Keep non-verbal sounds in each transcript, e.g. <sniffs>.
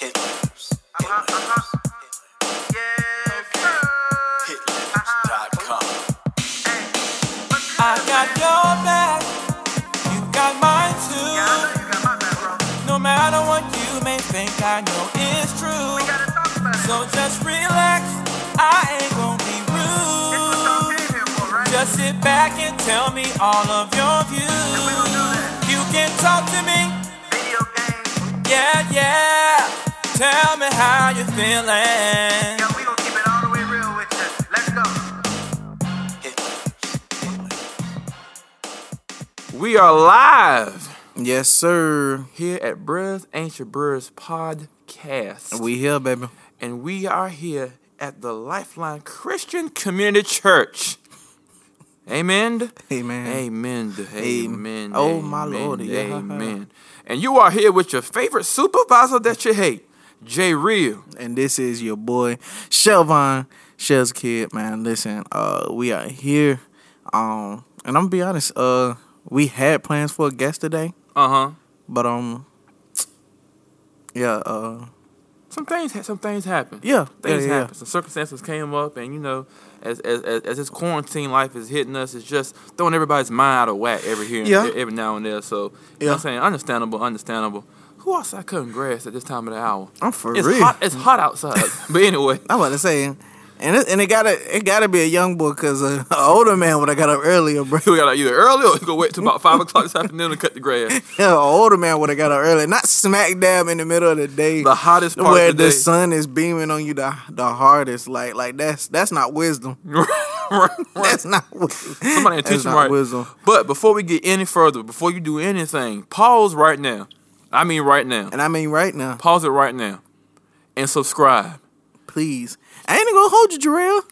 Hitlers. Uh-huh, uh-huh. Yes, I got your back, you got mine Yeah, I know too. you got my back, bro. No matter what you may think, I know it's We true. gotta talk about it. So just relax, I ain't gonna be It's what y'all rude. here for, right? Just sit back and tell me all of your we gon' do views. that. You can talk to me, Video games. yeah, yeah. Tell me how you feeling. Yeah, we gon' keep it all the way real with you. Let's go. We are live Yes, sir. here at Bruh's Ancient Brewers Podcast. We here, baby. and we are here at the Lifeline Christian Community Church. Amen. Amen. Amen. Amen. Oh, my amen, Lord, yeah. Amen. And you are here with your favorite supervisor that you hate, Jay Real. And this is your boy Shelvon Shell's kid, man. Listen, uh, we are here. Um, and I'm gonna be honest, uh, we had plans for a guest today, Uh huh. but um, yeah, uh, Some things, some things happen. yeah, Things yeah, yeah. happen. Some circumstances came up, and you know, as as as, this quarantine life is hitting us, it's just throwing everybody's mind out of whack every here, Yeah. every now and then. So, you know what I'm saying? Understandable, understandable. Who else outside cutting grass at this time of the hour? I'm for It's real. hot. It's hot outside. <laughs> but anyway, I'm about to say, and it, and it gotta it gotta be a young boy because an older man would have got up earlier, bro. we got either early or go wait till about five <laughs> o'clock this afternoon to cut the grass. <laughs> Yeah, an older man would have got up early, not smack dab in the middle of the day. The hottest part where of the, the sun is beaming on you the the hardest. Like like that's that's not wisdom. right, That's not wisdom. Somebody That's right. wisdom. But before we get any further, before you do anything, pause right now. I mean, right now. And I mean right now, Pause it right now, and subscribe. please. I ain't gonna hold you, Jarrell.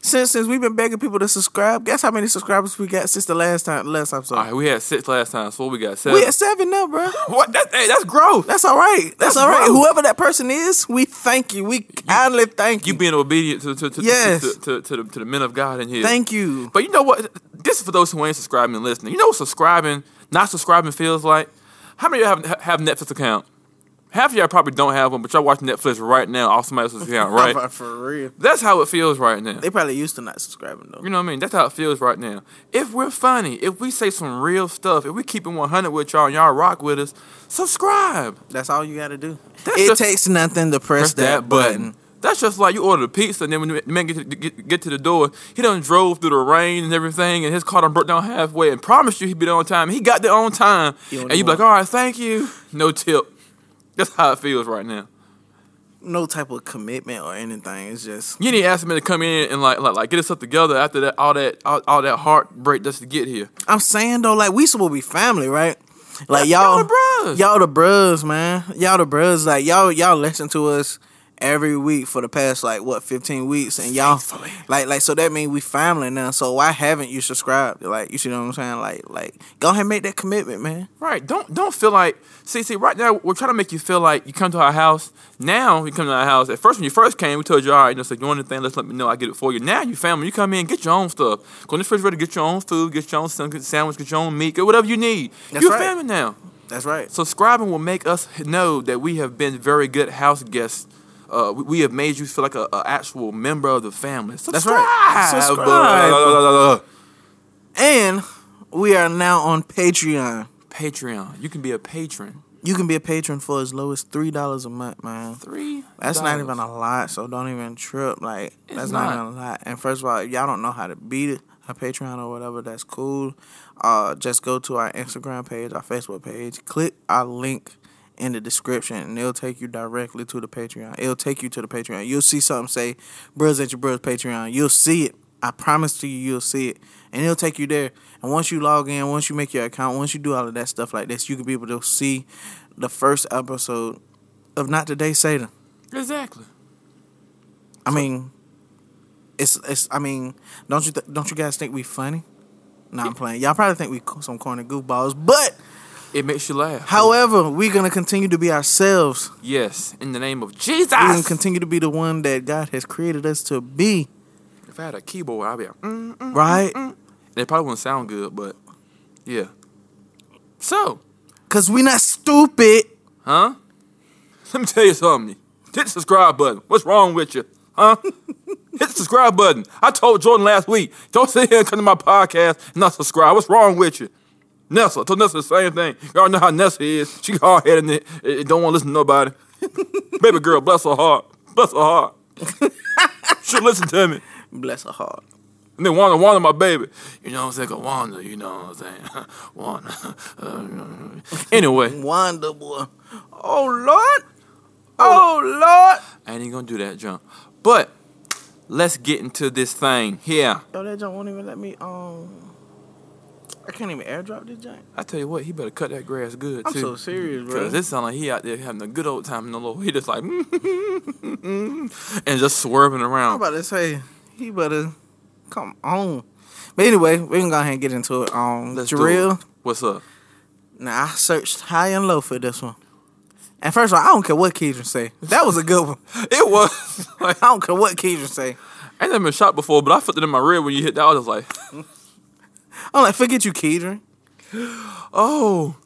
Since since we've been begging people to subscribe, guess how many subscribers we got since the last time last episode? All right, we had six last time, so what we got seven. we at seven now, bro. <laughs> What? That, hey, that's growth. That's all right. That's, That's all right. growth. Whoever that person is, we thank you. We kindly thank you. You being obedient to to to, Yes. to, to, to, the, to the men of God in here. thank you. But you know what? This is for those who ain't subscribing and listening. You know what subscribing, not subscribing feels like? How many of you have have Netflix account? Half of y'all probably don't have one, but y'all watch Netflix right now off somebody else's account, right? <laughs> For real. That's how it feels right now. They probably used to not subscribing though. You know what I mean? That's how it feels right now. If we're funny, if we say some real stuff, if we keep it 100 with y'all and y'all rock with us, subscribe. That's all you got to do. That's it just- takes nothing to press, press that button. That's just like you order a pizza, and then when the man get to, get, get to the door, he done drove through the rain and everything, and his car done broke down halfway, and promised you he'd be there on time. He got there on time, and you be like, "All right, thank you, no tip." That's how it feels right now. No type of commitment or anything. It's just You need to ask me to come in and like, like, like get us up together after that, all that, all, all that heartbreak just to get here. I'm saying though, like we supposed to be family, right? Like Yeah, y'all, y'all the bros. y'all the bros, man. Y'all the bros. Like y'all, y'all listen to us every week for the past like what 15 weeks, and y'all like like so that means we family now. So why haven't you subscribed? Like you see what I'm saying? Like like go ahead and make that commitment, man. Right. Don't don't feel like see see right now we're trying to make you feel like you come to our house. Now you come to our house. At first when you first came, we told you all right, you know, so you want anything, let's let me know. I get it for you. Now you family, you come in, get your own stuff. Go in the refrigerator, get your own food, get your own sandwich, get your own meat, get whatever you need. That's you right. family now. That's right. Subscribing will make us know that we have been very good house guests. Uh, we, have made you feel like a, a actual member of the family. Subscribe. That's right. Subscribe. And we are now on Patreon. Patreon. You can be a patron. You can be a patron for as low as three dollars a month, man. Three. That's not even a lot, so don't even trip. Like It's that's not. not. even a lot. And first of all, if y'all don't know how to beat it, a Patreon or whatever, that's cool. Uh, just go to our Instagram page, our Facebook page, click our link in the description, and it'll take you directly to the Patreon. It'll take you to the Patreon. You'll see something say "Bros at your Bros Patreon." You'll see it. I promise to you, you'll see it, and it'll take you there. And once you log in, once you make your account, once you do all of that stuff like this, you can be able to see the first episode of Not Today Satan. Exactly. I mean, it's it's. I mean, don't you th- don't you guys think we funny? No, I'm <laughs> playing. Y'all probably think we some corny goofballs, but It makes you laugh. however, we're gonna continue to be ourselves. Yes, in the name of Jesus. We're gonna continue to be the one that God has created us to be. if I had a keyboard, I'd be like, mm, mm. Right? It probably wouldn't sound good, but yeah. So, Cause we're not stupid. huh? Let me tell you something. Hit the subscribe button. What's wrong with you? Huh? <laughs> Hit the subscribe button. I told Jordan last week, don't sit here and come to my podcast and not subscribe. What's wrong with you? Nessa, I told Nessa the same thing. Y'all know how Nessa is. She hard headed and it, it don't want to listen to nobody. <laughs> Baby girl, bless her heart. Bless her heart. <laughs> She'll listen to me. Bless her heart. And then Wanda, Wanda, my baby. You know what I'm saying? 'Cause Wanda, you know what I'm saying? <laughs> Wanda. Uh, anyway, Wonder boy. Oh Lord. Oh Lord. I ain't even gonna do that jump. But let's get into this thing here. Yo, that junk won't even let me. Um, I can't even airdrop this junk. I tell you what, he better cut that grass good I'm too. so serious, bro. Cause it sound like he out there having a good old time in the Lord. He just like <laughs> and just swerving around. I'm about to say he better come on. But anyway, we can go ahead and get into it. Um, Let's it. What's up? Now I searched high and low for this one. And first of all, I don't care what Keedron say. That was a good one. <laughs> It was <laughs> like I don't care what Keedron say. I ain't never been shot before, but I felt it in my rib when you hit that. I was just like, I'm like, forget you, Keedron. oh.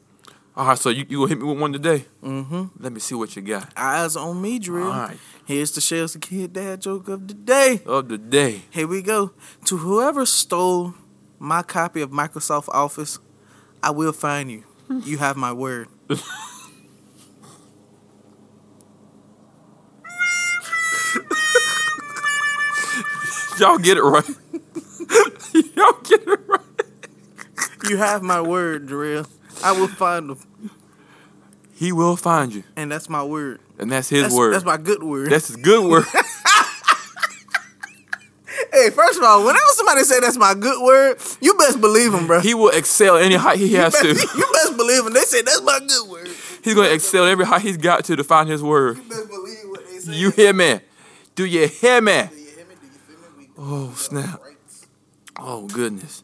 All right, so you, you gonna hit me with one today? Mm-hmm. Let me see what you got. Eyes on me, drill. All right. Here's the Shells the Kid Dad joke of the day. Of the day. Here we go. To whoever stole my copy of Microsoft Office, I will find you. <laughs> You have my word. <laughs> Y'all get it right. <laughs> Y'all get it right. You have my word, Drill. I will find him. He will find you, And that's my word. and that's his That's, word. that's my good word. That's his good word. <laughs> hey, first of all, whenever somebody say that's my good word, you best believe him, bro. he will excel any height he has you to. You best believe him. They say that's my good word. He's gonna excel every height he's got to to find his word. You best believe what they say. You hear me? Do you hear me? Do you hear me? Do you feel me? We- Oh snap! Oh goodness!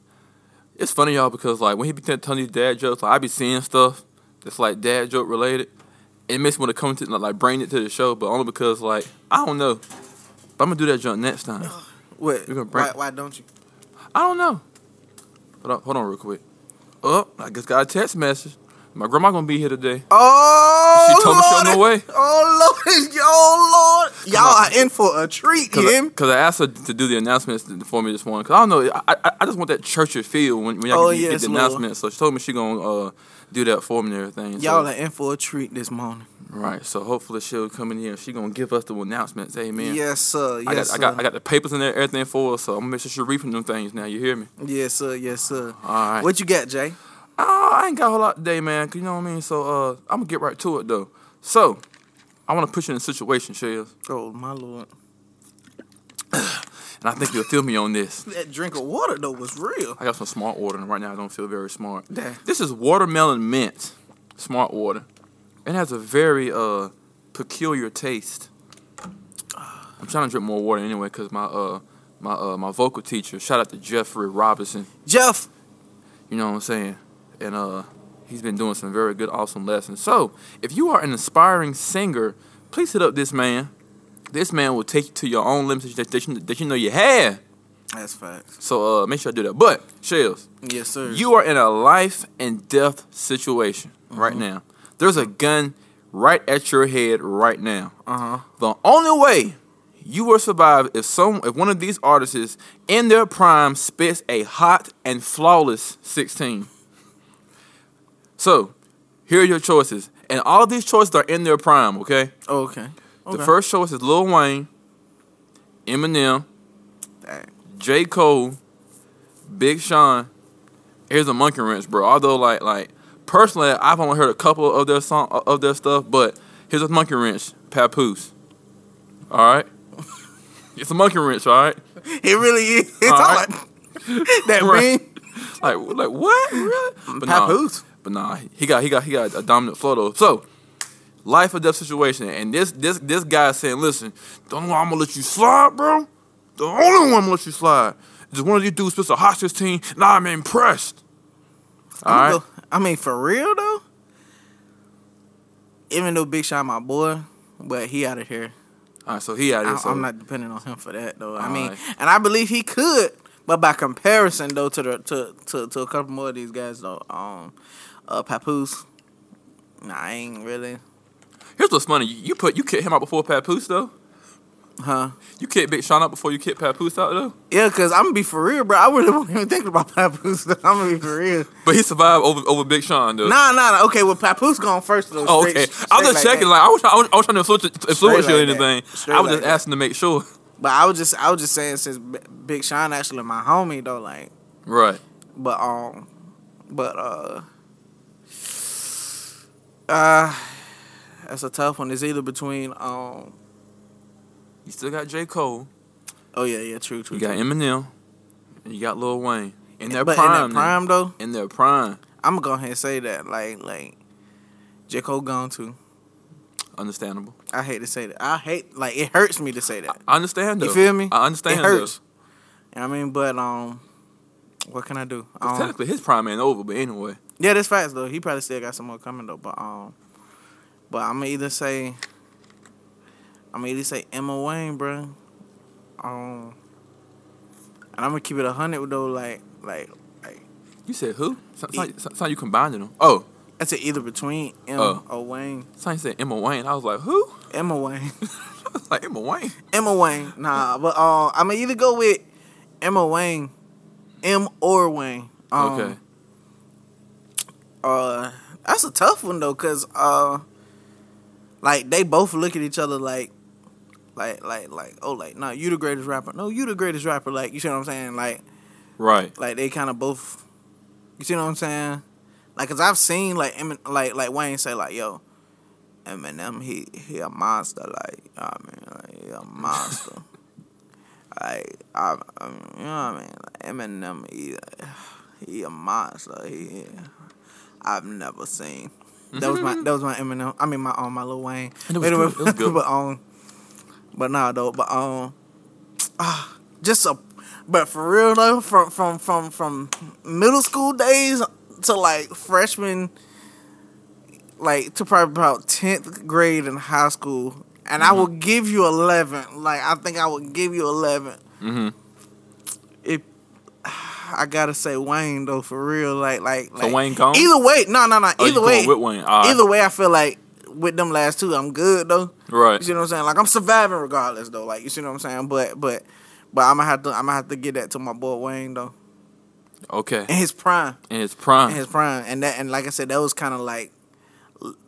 It's funny y'all because like when he be telling these dad jokes, like I be seeing stuff that's like dad joke related. It makes me want to come to like bring it to the show, but only because like I don't know. But I'm gonna do that junk next time. What? Bring- Why, why don't you? I don't know. Hold on, hold on real quick. Oh, I just got a text message. My grandma gonna be here today. Oh, She told me she on Lord. the way. Oh Lord, <laughs> oh Lord, y'all are in for a treat, you hear? Because I asked her to do the announcements for me this morning. Because I don't know, I, I, I just want that churchy feel when, when y'all Oh, get, get the Lord. announcement. So she told me she gonna uh, do that for me and everything. Y'all so, are in for a treat this morning. right. So hopefully she'll come in here and she gonna give us the announcements. Amen. Yes, sir. I got, Yes, I got. I got the papers in there, everything for her. So I'm gonna make sure she read from them things. Now you hear me? Yes, sir. Yes, sir. All right. What you got, Jay? Oh, I ain't got a whole lot today, man. you know what I mean. So uh, I'm gonna get right to it though. So I want to push you in a situation, Shells, Oh my lord, <sighs> and I think you'll feel me on this. that drink of water though was real. I got some smart water, and right now I don't feel very smart. Damn. This is watermelon mint, smart water. It has a very uh peculiar taste. I'm trying to drink more water anyway, cause my uh my uh my vocal teacher, shout out to Jeffrey Robinson. Jeff, You know what I'm saying? And uh, he's been doing some very good, awesome lessons. So, if you are an aspiring singer, please hit up this man. This man will take you to your own limits that, that, you, that you know you have. that's facts. So, uh, make sure I do that. But, Shells, Yes, sir. you are in a life and death situation right now. There's a gun right at your head right now. Uh huh. The only way you will survive if some if one of these artists in their prime spits a hot and flawless 16. So, here are your choices. And all of these choices are in their prime, okay? Okay. okay. The first choice is Lil Wayne, Eminem, Dang. J. Cole, Big Sean. Here's a monkey wrench, bro. Although like like personally I've only heard a couple of their song of their stuff, but here's a monkey wrench, Papoose. Alright? <laughs> It's a monkey wrench, alright? It really is. It's All hard. <laughs> that <laughs> Right. ring. Like like what? Really? But Papoose. But nah, he got he got he got a dominant flow though. So life or death situation, and this this this guy saying, listen, the only one I'm gonna let you slide, bro. The only one I'm gonna let you slide. Is one of you dudes spits a hot 16, and I'm impressed. All I'ma right. go- I mean, for real though. Even though Big Sean my boy, but he out of here. All right, so he out I, here. So I'm not depending on him for that though. I mean, Alright. and I believe he could, but by comparison though to the to to, to a couple more of these guys though, um, uh, Papoose, nah, I ain't really. Here's what's funny. You, you put you kicked him out before Papoose though. Huh? You kicked Big Sean out before you kicked Papoose out though. Yeah, cause I'm gonna be for real, bro. I really wasn't even thinking about <laughs> Papoose. Though. I'm gonna be for real. But he survived over over Big Sean though. Nah, nah, nah. Okay, well, Papoose gone first though. Oh, straight- okay. I was just like checking. that. Like, I was, I was, I was trying to influence, influence you or like that. anything. Straight I was like just that. asking to make sure. But I was just, I was just saying, since Big Sean actually my homie though, like, Right. but um, but uh, uh, that's a tough one. It's either between um, You still got J Cole. oh yeah, yeah, true, true. You got true. Eminem. And you got Lil Wayne. In their but prime. in that prime though. In their prime. I'm gonna go ahead and say that, like, like, J Cole gone too. Understandable. I hate to say that. I hate like it hurts me to say that. I understand though. You feel me? I understand It hurts. though. You know what I mean, but um, what can I do? 'Cause Um, technically his prime ain't over, but anyway. Yeah, that's facts though. He probably still got some more coming though. But um, but I'm gonna either say, I'm gonna either say Emma Wayne, bro. Um, and I'm gonna keep it a hundred though. Like, like, like You said who? Sounds like you combining them. Oh, I said either between Emma Oh. or Wayne. you said Emma Wayne. I was like, who? Emma Wayne. <laughs> I was like Emma Wayne. Emma Wayne. Nah, but uh, I'm gonna either go with Emma Wayne, M or Wayne. Um, Okay. Uh, that's a tough one though, cause uh, like they both look at each other like, like, like, like, oh, like, no, you the greatest rapper. No, you the greatest rapper. Like, you see what I'm saying? Like, Right. like they kind of both. You see what I'm saying? Like, cause I've seen like Emin, like like Wayne say like, yo, Eminem, he he a monster. Like, you know I mean, like, he a monster. <laughs> like, I, I mean, you know what I mean? Like, Eminem, he he a monster. He I've never seen. That was my that was my Eminem. I mean my um my Lil Wayne. And it was Anyway, good. It was good. <laughs> but um, but nah though. But um, ah, just a. But for real though, from from from from middle school days to like freshman, like to probably about tenth grade in high school, and I will give you eleven. Like I think I would give you eleven. Mm-hmm. I gotta say Wayne though, for real, like like So Wayne gone? Either way, no no no. Oh, Either way, with Wayne. Right. either way, I feel like with them last two, I'm good though. Right. You see what I'm saying? Like I'm surviving regardless though. Like you see what I'm saying? But but but I'm gonna have to I'm gonna have to get that to my boy Wayne though. Okay. In his prime. In his prime. In his prime. And that and like I said, that was kinda like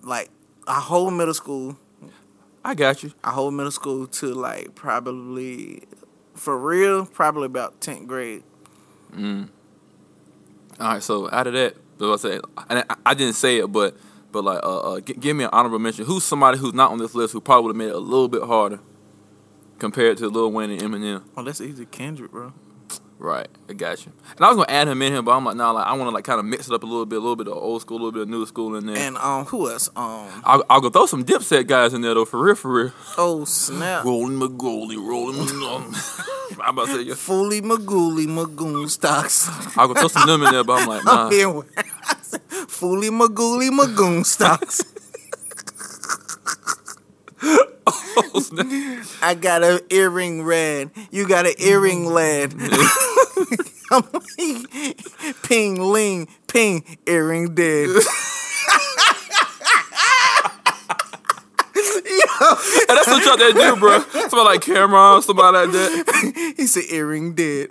like a whole middle school. I got you. A whole middle school to like probably for real, probably about tenth grade. Mm. All right. So out of that, I said, and I, I didn't say it, but but like, uh, uh g- give me an honorable mention. Who's somebody who's not on this list who probably would have made it a little bit harder compared to Lil Wayne and Eminem? Oh, that's easy. Kendrick, bro. Right, I got you. And I was gonna add him in here, but I'm like, nah, like I want to like kind of mix it up a little bit, a little bit of old school, a little bit of new school in there. And um who else? Um I'll, I'll go throw some Dipset guys in there though, for real, for real. oh snap. Rolling McGoldie, rolling. <laughs> I'm about to say, yeah. Fooly Magooly Magoon stocks. I'll go throw some them in there, but I'm like, <laughs> nah. Fooly Magooly Magoon stocks. <laughs> Oh, snap. I got an earring red. You got an earring lead. I'm <laughs> like, ping ling, ping, earring dead. <laughs> <laughs> And that's the truck they do, bro. Somebody like Cam'ron, somebody like that. He said earring dead.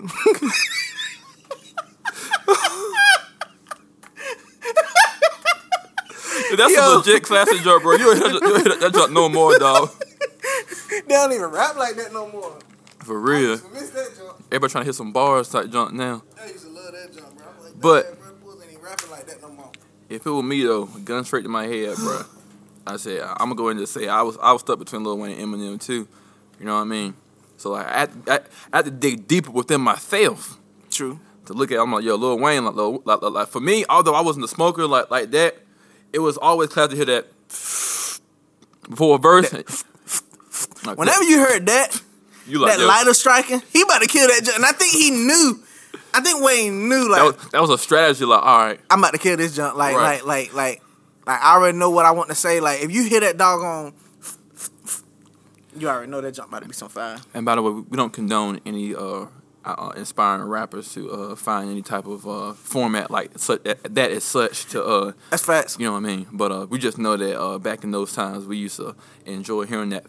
That's Yo. a legit classic joke, bro. You ain't that- that joke no more, dog. they don't even rap like that no more. For real. I miss that jump. Everybody trying to hit some bars type junk now. I used to love that jump, like, But- damn, bro, Bulls ain't even rapping like no. If it were me though, gun straight to my head, bro. I said I'm gonna go ahead and just say I was I was stuck between Lil Wayne and Eminem too. You know what I mean? So like, I, had- I, I had to dig deeper within myself True. to look at. I'm like, yo, Lil Wayne, like, Lil- like, like, like for me, although I wasn't a smoker like like that, it was always class to hear that <sniffs> before a verse. <sniffs> Like, Whenever you heard that, you like that yo, lighter striking, he about to kill that jump. And I think he knew. I think Wayne knew, like, that was, that was a strategy. Like, all right, I'm about to kill this junk. Like, Right. like, like, like, like, I already know what I want to say. Like, if you hear that doggone, you already know that jump about to be some fire. And by the way, we don't condone any uh uh, inspiring rappers to uh, find any type of uh, format like such, that, that is such to uh, That's facts. you know what I mean. But uh, we just know that uh, back in those times we used to enjoy hearing that.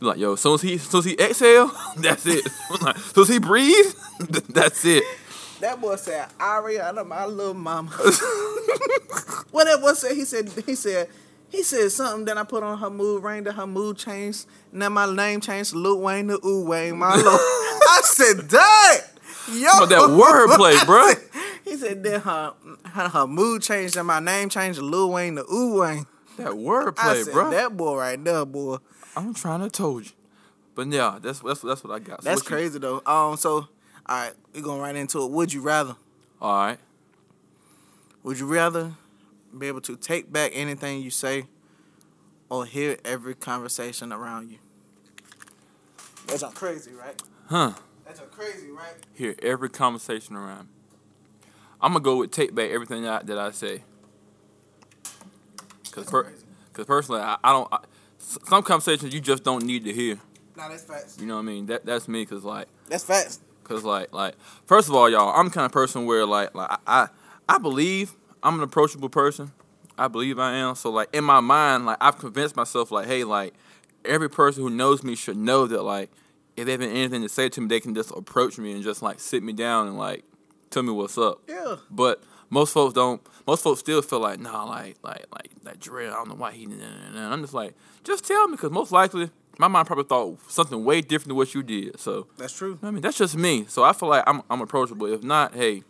Like yo, as soon as he, as soon as he exhale, <laughs> that's it. like, soon as he breathe, <laughs> that's it. That boy said, Ariana, my little mama. <laughs> what that boy said, he said, he said, he said something. Then I put on her mood ring, then her mood changed. Now my name changed to Lil Wayne to Ooh Wayne, my lord. I said, that. Yo, But that wordplay, bro. He said then her, her her mood changed and my name changed to Lil Wayne to Ooh Wayne. That wordplay, bro. that boy right there, boy. I'm trying to told you. But yeah, that's that's that's what I got. So That's what you- crazy though. Um, so all right, we going right into it. Would you rather? all right. Would you rather be able to take back anything you say or hear every conversation around you? That's crazy, right? Huh. That's crazy, right? Hear every conversation around. I'm gonna go with take back everything that I, that I say. Cause, That's per, crazy. cause personally, I, I don't. I, some conversations you just don't need to hear. Nah, that's facts. You know what I mean? That that's me. Cause like, That's facts. cause like, like, first of all, y'all, I'm the kind of person where like, like I, I, I believe I'm an approachable person. I believe I am. So like in my mind, like I've convinced myself, like, hey, like every person who knows me should know that like if they have anything to say to me, they can just approach me and just like sit me down and like tell me what's up. Yeah. But most folks don't. Most folks still feel like, nah, like, like, like, like Dre. I don't know why he. Nah, nah, nah. I'm just like, just tell me, because most likely my mind probably thought something way different than what you did. So That's true. I mean, that's just me. So I feel like I'm I'm approachable. If not, hey,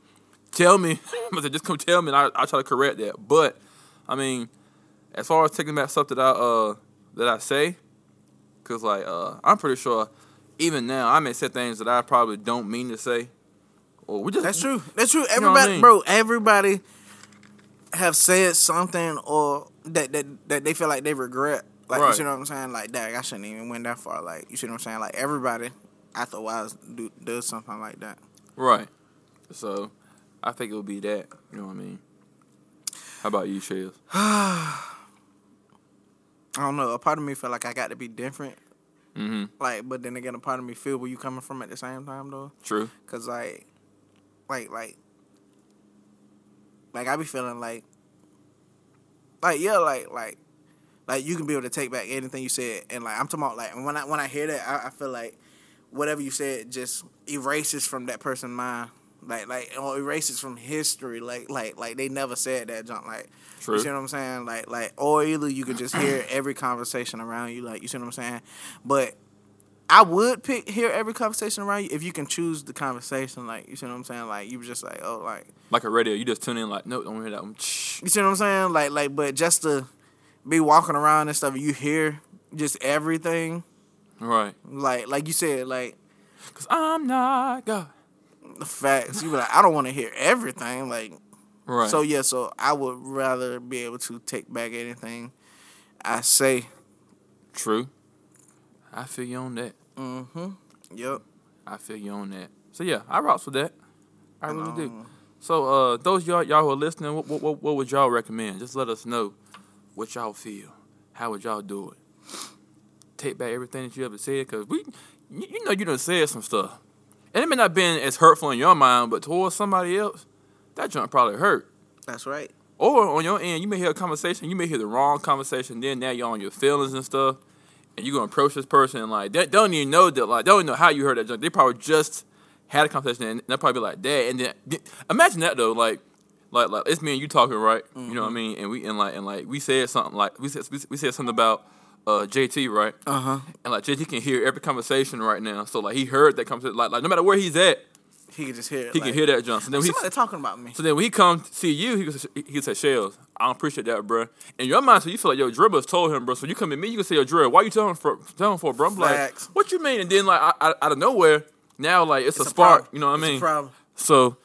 tell me. <laughs> Just come tell me, and I I try to correct that. But I mean, as far as taking back stuff that I uh that I say, cause like uh I'm pretty sure even now I may say things that I probably don't mean to say. Or we just That's true. That's true. know what I Everybody, mean? bro, everybody have said something or that that that they feel like they regret. Like you Right. see what I'm saying? Like, dang, I shouldn't even went that far. Like, you see what I'm saying? Like everybody after a while do does something like that. Right. So I think it would be that. You know what I mean? How about you, Shells? <sighs> I don't know. A part of me feel like I got to be different. Mm-hmm. Like, but then again, a part of me feel where you coming from at the same time though. True. Cause like, like, like, like I be feeling like, like yeah, like, like, like you can be able to take back anything you said, and like I'm talking about like when I when I hear that, I, I feel like whatever you said just erases from that person's mind, like like or erases from history, like like like they never said that junk, like. True. You see what I'm saying? Like, like, or either you could just hear every conversation around you, like, you see what I'm saying? But I would pick hear every conversation around you if you can choose the conversation. Like, you see what I'm saying? Like, you were just like, oh, like, Like a radio, you just tune in like, no, don't hear that one. You see what I'm saying? Like, like, but just to be walking around and stuff, you hear just everything. Right. Like, like you said, like Cause I'm not God. the facts. You be like, I don't want to hear everything. Like, Right. so yeah, so I would rather be able to take back anything I say. True. I feel you on that. Mm-hmm. Yep. I feel you on that. So yeah, I rocks with that. I really do. Um, So uh, those y'all y'all who are listening, what, what what what would y'all recommend? Just let us know what y'all feel. How would y'all do it? Take back everything that you ever said, cause we, you, you know, you done said some stuff, and it may not been as hurtful in your mind, but towards somebody else, that junk probably hurt. That's right. Or on your end, you may hear a conversation, you may hear the wrong conversation, then now you're on your feelings and stuff, and you're gonna approach this person and like they don't even know that like they don't even know how you heard that junk. They probably just had a conversation and they'll probably be like that. And then imagine that though, like like like it's me and you talking, right? You know what I mean? And we and like and like we said something like we said we said something about uh JT, right? Uh huh. And like JT can hear every conversation right now. So like he heard that conversation like like no matter where he's at, He can just hear it. he like, can hear that junk. So then he Somebody talking about me. so then when he come see you, he he say, Shells, I don't appreciate that, bro. In your mind, so you feel like, your Dribbler's told him, bro. So you come at me, you can say, yo, Drill, why you telling for, telling for, bro? I'm like, what you mean? And then, like, I, I, out of nowhere, now, like, it's, It's a spark. problem. You know what It's I a mean? problem. So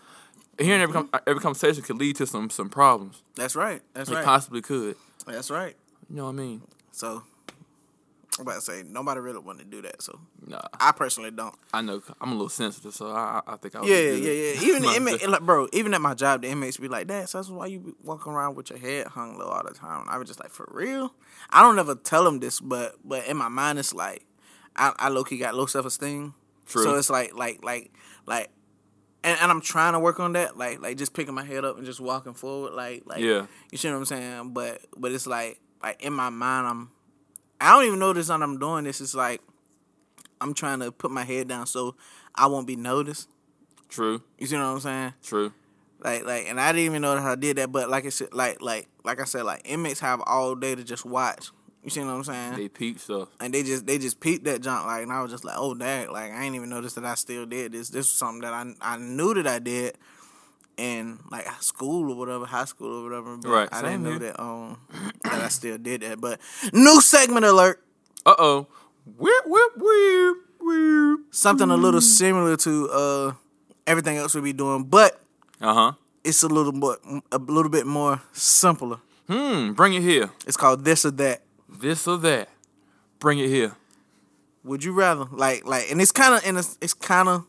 hearing every, com- every conversation could lead to some some problems. That's right. That's It right. possibly could. That's right. You know what I mean? So I'm about to say nobody really want to do that. So Nah, I personally don't. I know I'm a little sensitive, so I, I think I would Yeah, yeah, it. yeah. Even <laughs> inmate, like, bro, even at my job, the inmates be like, "Dad, so that's why you be walking around with your head hung low all the time." I was just like, "For real?" I don't ever tell them this, but but in my mind, it's like, I, I low key got low self esteem. True. So it's like like like like and, and I'm trying to work on that, like like just picking my head up and just walking forward, like like Yeah. you see what I'm saying? But but it's like like in my mind I'm I don't even notice that I'm doing this. It's like I'm trying to put my head down so I won't be noticed. True. You see what I'm saying? True. Like like and I didn't even know that I did that, but like I said like like like I said, like inmates have all day to just watch. You see what I'm saying? They peep stuff. and they just they just peeped that junk like and I was just like, oh dang, like I ain't even noticed that I still did this. This was something that I I knew that I did in like school or whatever, high school or whatever. But Right, I didn't know that um <clears throat> that I still did that. But new segment alert. Uh oh. Whip whip whip whip. Something a little similar to uh everything else we be doing, but Uh huh. it's a little more a little bit more simpler. Hmm. Bring it here. It's called this or that. This or that. Bring it here. Would you rather like like and it's kind of and it's, it's kind of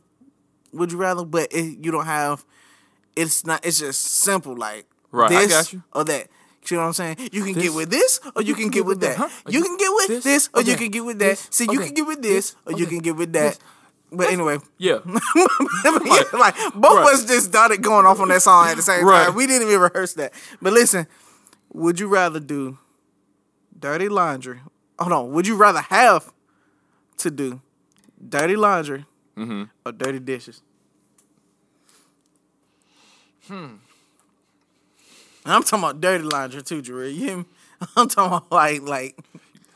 would you rather but it, you don't have it's not it's just simple like Right, this or that. You know what I'm saying? You can This- get with this or you can get with that you can get with This? or you can get with that. See you can get with this or you can get with that. But anyway. Yeah. <laughs> like both of Right. us just started going off on that song at the same Right. time. We didn't even rehearse that. But listen would you rather do dirty laundry? Hold on. Would you rather have to do dirty laundry Mm-hmm. or dirty dishes? Hmm. I'm talking about dirty laundry too, Jerry. You? <laughs> I'm talking about like, like,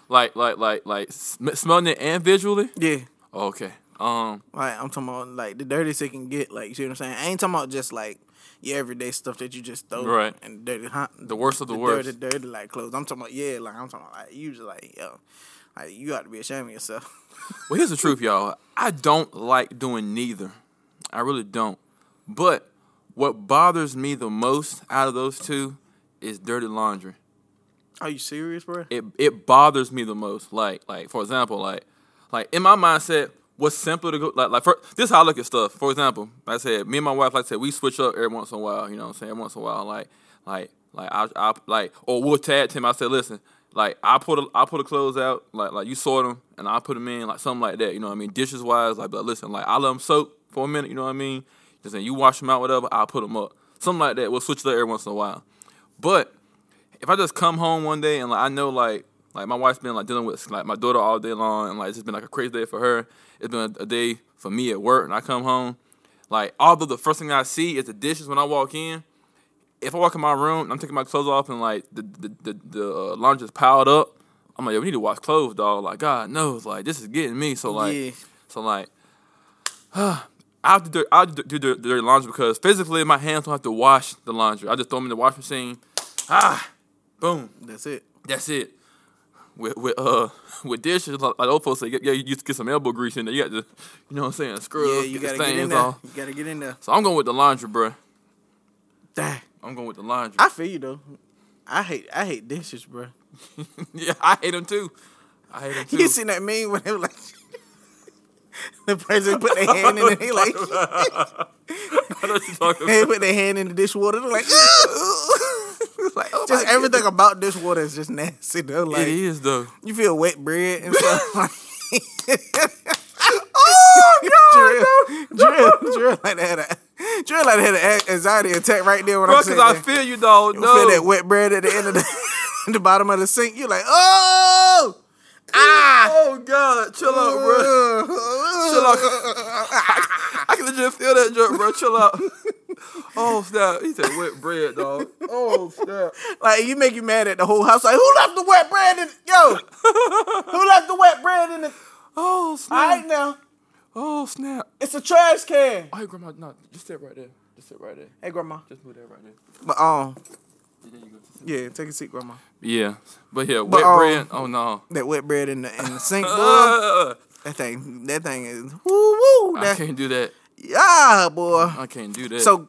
like like like like sm- smelling it and visually. yeah, Okay. Um. like I'm talking about like the dirtiest it can get. Like, you see what I'm saying? I ain't talking about just like your everyday stuff that you just throw Right. and dirty, huh? The worst of the, the worst. dirty, dirty like clothes. I'm talking about yeah, like I'm talking about like you just like yo, like you got to be ashamed of yourself. Well, here's the truth, y'all. I don't like doing neither. I really don't. But what bothers me the most out of those two is dirty laundry. Are you serious, bro? It it bothers me the most. Like like for example, like like in my mindset, what's simpler to go like like for, this is how I look at stuff. For example, like I said me and my wife, like I said, we switch up every once in a while. You know what I'm saying? Every once in a while, like like like I I like or we'll tag team. I said, listen, like I put a, I put the clothes out, like like you sort them, and I put them in, like something like that. You know what I mean? Dishes wise, like but listen, like I let them soak for a minute. You know what I mean? Just saying, you wash them out, whatever. I'll put them up, something like that. We'll switch it up every once in a while. But if I just come home one day and like I know like like my wife's been like dealing with like my daughter all day long and like it's just been like a crazy day for her. It's been a, a day for me at work and I come home. Like although the first thing I see is the dishes when I walk in. If I walk in my room, and I'm taking my clothes off and like the the the, the uh, laundry is piled up. I'm like, yo, we need to wash clothes, dog. Like God knows, like this is getting me. So like, Yeah. so like, <sighs> I'll do I'll do do the dirty laundry because physically my hands don't have to wash the laundry. I just throw them in the washing machine. Ah, boom. That's it. That's it. With with uh <laughs> with dishes, like, like old folks say, yeah, you used to get some elbow grease in there. You got to, you know what I'm saying, scrub, Yeah, you gotta get in there. off. You gotta get in there. So I'm going with the laundry, bro. Dang. I'm going with the laundry. I feel you though. I hate I hate dishes, bro. <laughs> yeah, I hate them too. I hate them <laughs> too. You seen that meme when they were like the person put their hand in it, they like <laughs> I know what you're talking <laughs> they put their hand in the dishwater, they're like, <laughs> like, oh just everything about dishwater is just nasty. Though. Like it is though. you feel wet bread and stuff. Oh drill, drill, drill like that. Drill like that had an anxiety attack right there when bro, I'm because I feel you, dog. You No, feel that wet bread at the end of the, the bottom of the sink. You're like, oh, ah. Oh God, chill out, bro. <laughs> Chill out. I can just feel that joke, bro. Chill out. <laughs> Oh snap! He said wet bread, dog. Oh snap! Like you make you mad at the whole house. Like who left the wet bread in? Yo, <laughs> who left the wet bread in the? Oh snap! right now, Oh snap! it's a trash can. Oh, hey, grandma, no, just sit right there. Just sit right there. Hey, grandma. Just move that right there. But um, There you go. Yeah, take a seat, grandma. Yeah, but yeah, But, wet um, bread. Oh no. That wet bread in the in the sink, <laughs> boy. That thing, that thing is woo woo. I can't do that. yeah, boy. I can't do that. So,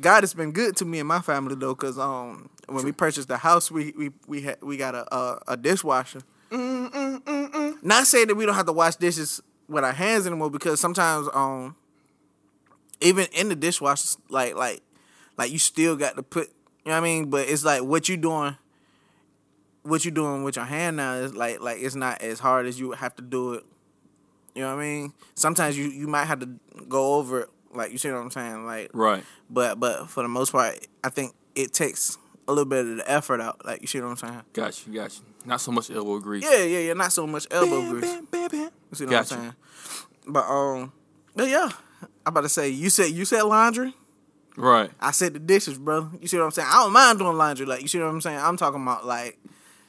God has been good to me and my family though, cause um, when we purchased the house, we we we had we got a a, a dishwasher. Not saying that we don't have to wash dishes with our hands anymore, because sometimes um, even in the dishwasher, like like like you still got to put, you know what I mean? But it's like what you doing. What you doing with your hand now is like like it's not as hard as you have to do it You know what I mean? Sometimes you you might have to go over it. Like you see what I'm saying? Like Right. but but for the most part, I think it takes a little bit of the effort out. Like you see what I'm saying? Got you. Got you. Not so much elbow grease. Yeah, yeah, yeah. Not so much elbow Bam, grease. bam, bam, bam. You see what Gotcha. I'm saying? But um, but yeah, I'm about to say you said you said laundry. Right. I said the dishes, bro. You see what I'm saying? I don't mind doing laundry. Like you see what I'm saying? I'm talking about like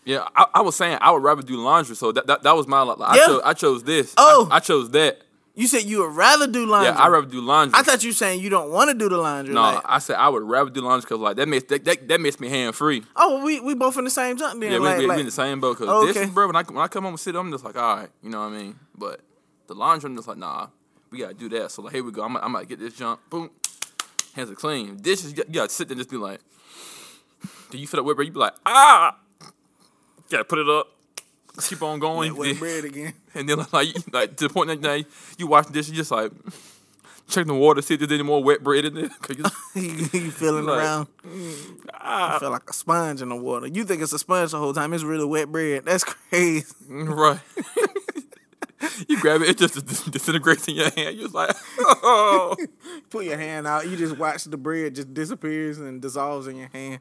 Yeah, I, I was saying I would rather do laundry, so that that, that was my like, I, Yeah. chose, I chose this. Oh. I, I chose that. you said you would rather do laundry. Yeah, I rather do laundry. I thought you were saying you don't want to do the laundry. no, like, I said I would rather do laundry because like that makes that, that, that makes me hand free. oh, well, we we both in the same junk then. Yeah, we, like, we, like, we in the same boat. Cause Oh, this, bro, when I when I come home and sit, I'm just like, all right, you know what I mean. But the laundry, I'm just like, nah, we gotta do that. So like, here we go. I'm I'm gonna get this junk. Boom, hands are clean. Dishes, you, got- you gotta sit there and just be like, do you feel that way, bro? You be like, ah, gotta put it up. Keep on going. That wet bread again. <laughs> And then like like to the point that now you, wash the dishes, just like check the water, see if there's any more wet bread in there. <laughs> <laughs> you, you feeling Like, around. ah, You feel like a sponge in the water. You think it's a sponge the whole time. It's really wet bread. That's crazy. right. <laughs> you grab it, it just disintegrates in your hand. You're just like, oh. <laughs> Put your hand out. You just watch the bread just disappears and dissolves in your hand.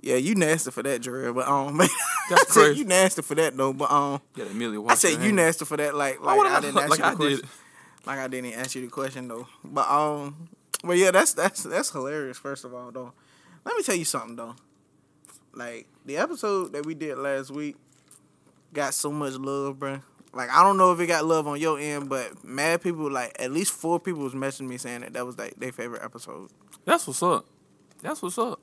Yeah, you nasty for that, Jarrell. But um, <laughs> That's I said crazy. you nasty for that though. But um, gotta immediately I said you hand. nasty for that. Like like would I didn't ask like you the I question. did. Like I didn't ask you the question though. But um, but yeah, that's that's that's hilarious. First of all, though, let me tell you something though. Like the episode that we did last week got so much love, bruh. Like I don't know if it got love on your end, but mad people like at least four people was messaging me saying that that was like their favorite episode, That's what's up. That's what's up.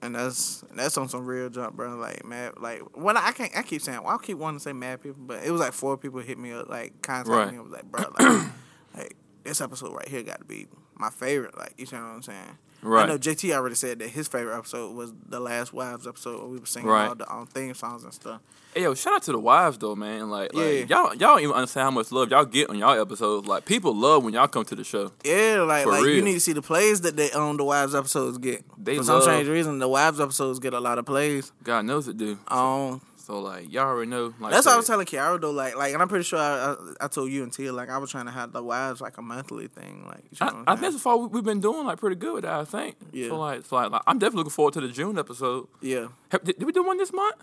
and that's that's on some real jump, bro. Like mad, like when I can't, I keep saying, well, I keep wanting to say mad people, but it was like four people hit me up, like contacted Right. me, and was like, bro, like, <clears throat> like this episode right here got to be my favorite. Like you know what I'm saying? Right. I know JT already said that his favorite episode was the last wives episode where we were singing Right. all the um, theme songs and stuff. Hey yo, shout out to the wives though, man. Like, like Yeah. y'all y'all don't even understand how much love y'all get on y'all episodes. Like people love when y'all come to the show. Yeah, like For like you need to see the plays that they on the wives episodes get. They For some strange reason, the wives episodes get a lot of plays. God knows it do. Um, So like y'all already know. Like that's what I was telling Kiara though. Like, like, and I'm pretty sure I, I, I told you and Tia like I was trying to have the wives like a monthly thing. Like, you know I, I think so far we- we've been doing like pretty good with that. I think. Yeah. So like, so like, like, I'm definitely looking forward to the June episode. yeah, Have, did, did we do one this month?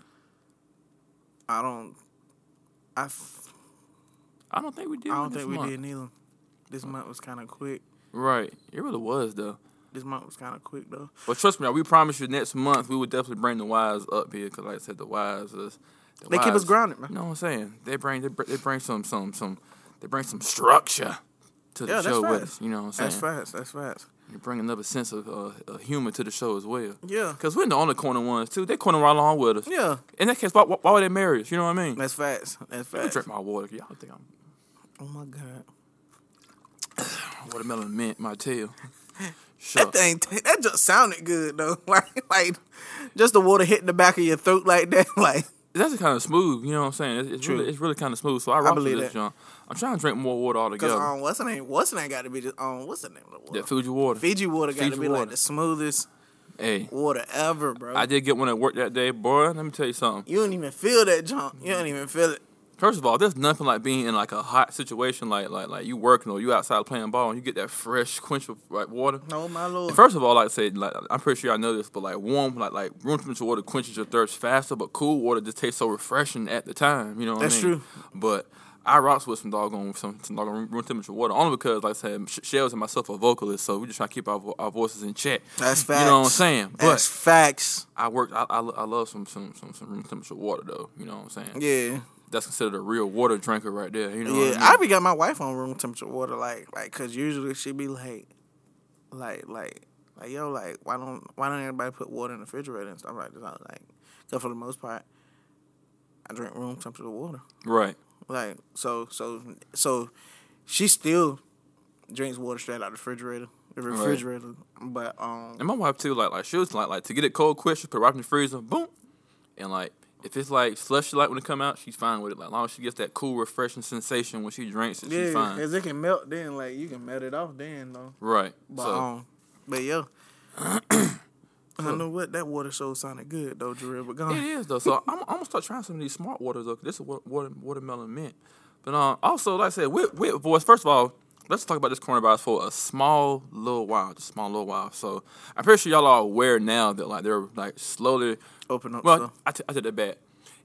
I don't. I, f- I don't think we did. I don't this think we month. did neither. This month was kind of quick. Right. It really was though. This month was kind of quick though. But trust me, we promise you next month we would definitely bring the wives up here because, like I said, the wives is. The They keep us grounded, man. You know what I'm saying? They bring they, they bring some some some they bring some structure to the Yeah, show with us. You know what I'm saying? That's fast. That's fast. You bring another sense of uh, humor to the show as well. Yeah. Cause we're in the only corner ones too. They corner right along with us. Yeah, In that case, why, why, would they marry us? You know what I mean? that's fast. That's fast. drink my water. Y'all think I'm Oh my god. <sighs> watermelon mint my tail. <laughs> Sure. That thing, that just sounded good though. <laughs> Like, like just the water hitting the back of your throat like that. <laughs> Like, That's kind of smooth. You know what I'm saying? It's, it's really it's really kind of smooth. So I rock with this junk. I'm trying to drink more water cause altogether. um, what's the name? What's the name? Got to be just um, what's the name of the water? that Fuji water. Fiji water got to be water. like the smoothest Hey, water ever, bro. I did get one at work that day, boy. Let me tell you something. you don't even feel that junk. You don't even feel it. First of all, there's nothing like being in like a hot situation, like like like you working or you outside playing ball, and you get that fresh <laughs> quench of like water. No, my lord. First of all, like I said, like I'm pretty sure I know this, but like warm, like like room temperature water quenches your thirst faster, but cool water just tastes so refreshing at the time. You know what That's I mean? true. But I rocks with some doggone some, some doggone room temperature water only because, like I said, Shells and myself are vocalists, so we just try to keep our, our voices in check. That's facts. You know what I'm saying? But That's facts. I work. I, I, I love some, some some some room temperature water though. You know what I'm saying? Yeah. That's considered a real water drinker right there. You know? Yeah, I I be got my wife on room temperature water, like, like, cause usually she be like, like, like, like, yo, like, why don't, why don't everybody put water in the refrigerator and stuff like that? Like, cause for the most part, I drink room temperature water. right. Like, so, so, so, she still drinks water straight out of the refrigerator, the Right. refrigerator. But um, And my wife too, like like she was like like to get it cold quick, she put it right in the freezer, boom. And like if it's like slushy like when it come out, she's fine with it. Like as long as she gets that cool, refreshing sensation when she drinks it, she's fine. cause it can melt. Then, like, you can melt it off. Then, though. Right. But so um, but yeah. <clears throat> I don't know what that water show sounded good though, Jarrell. But go it is though. So I'm, I'm gonna start trying some of these smart waters though. this is what water watermelon mint. But um, also, like I said, with, with boys, first of all, let's talk about this coronavirus for a small little while, just a small little while. So I'm pretty sure y'all are aware now that like they're like slowly. Open up. Well, stuff. I, t- I take that back.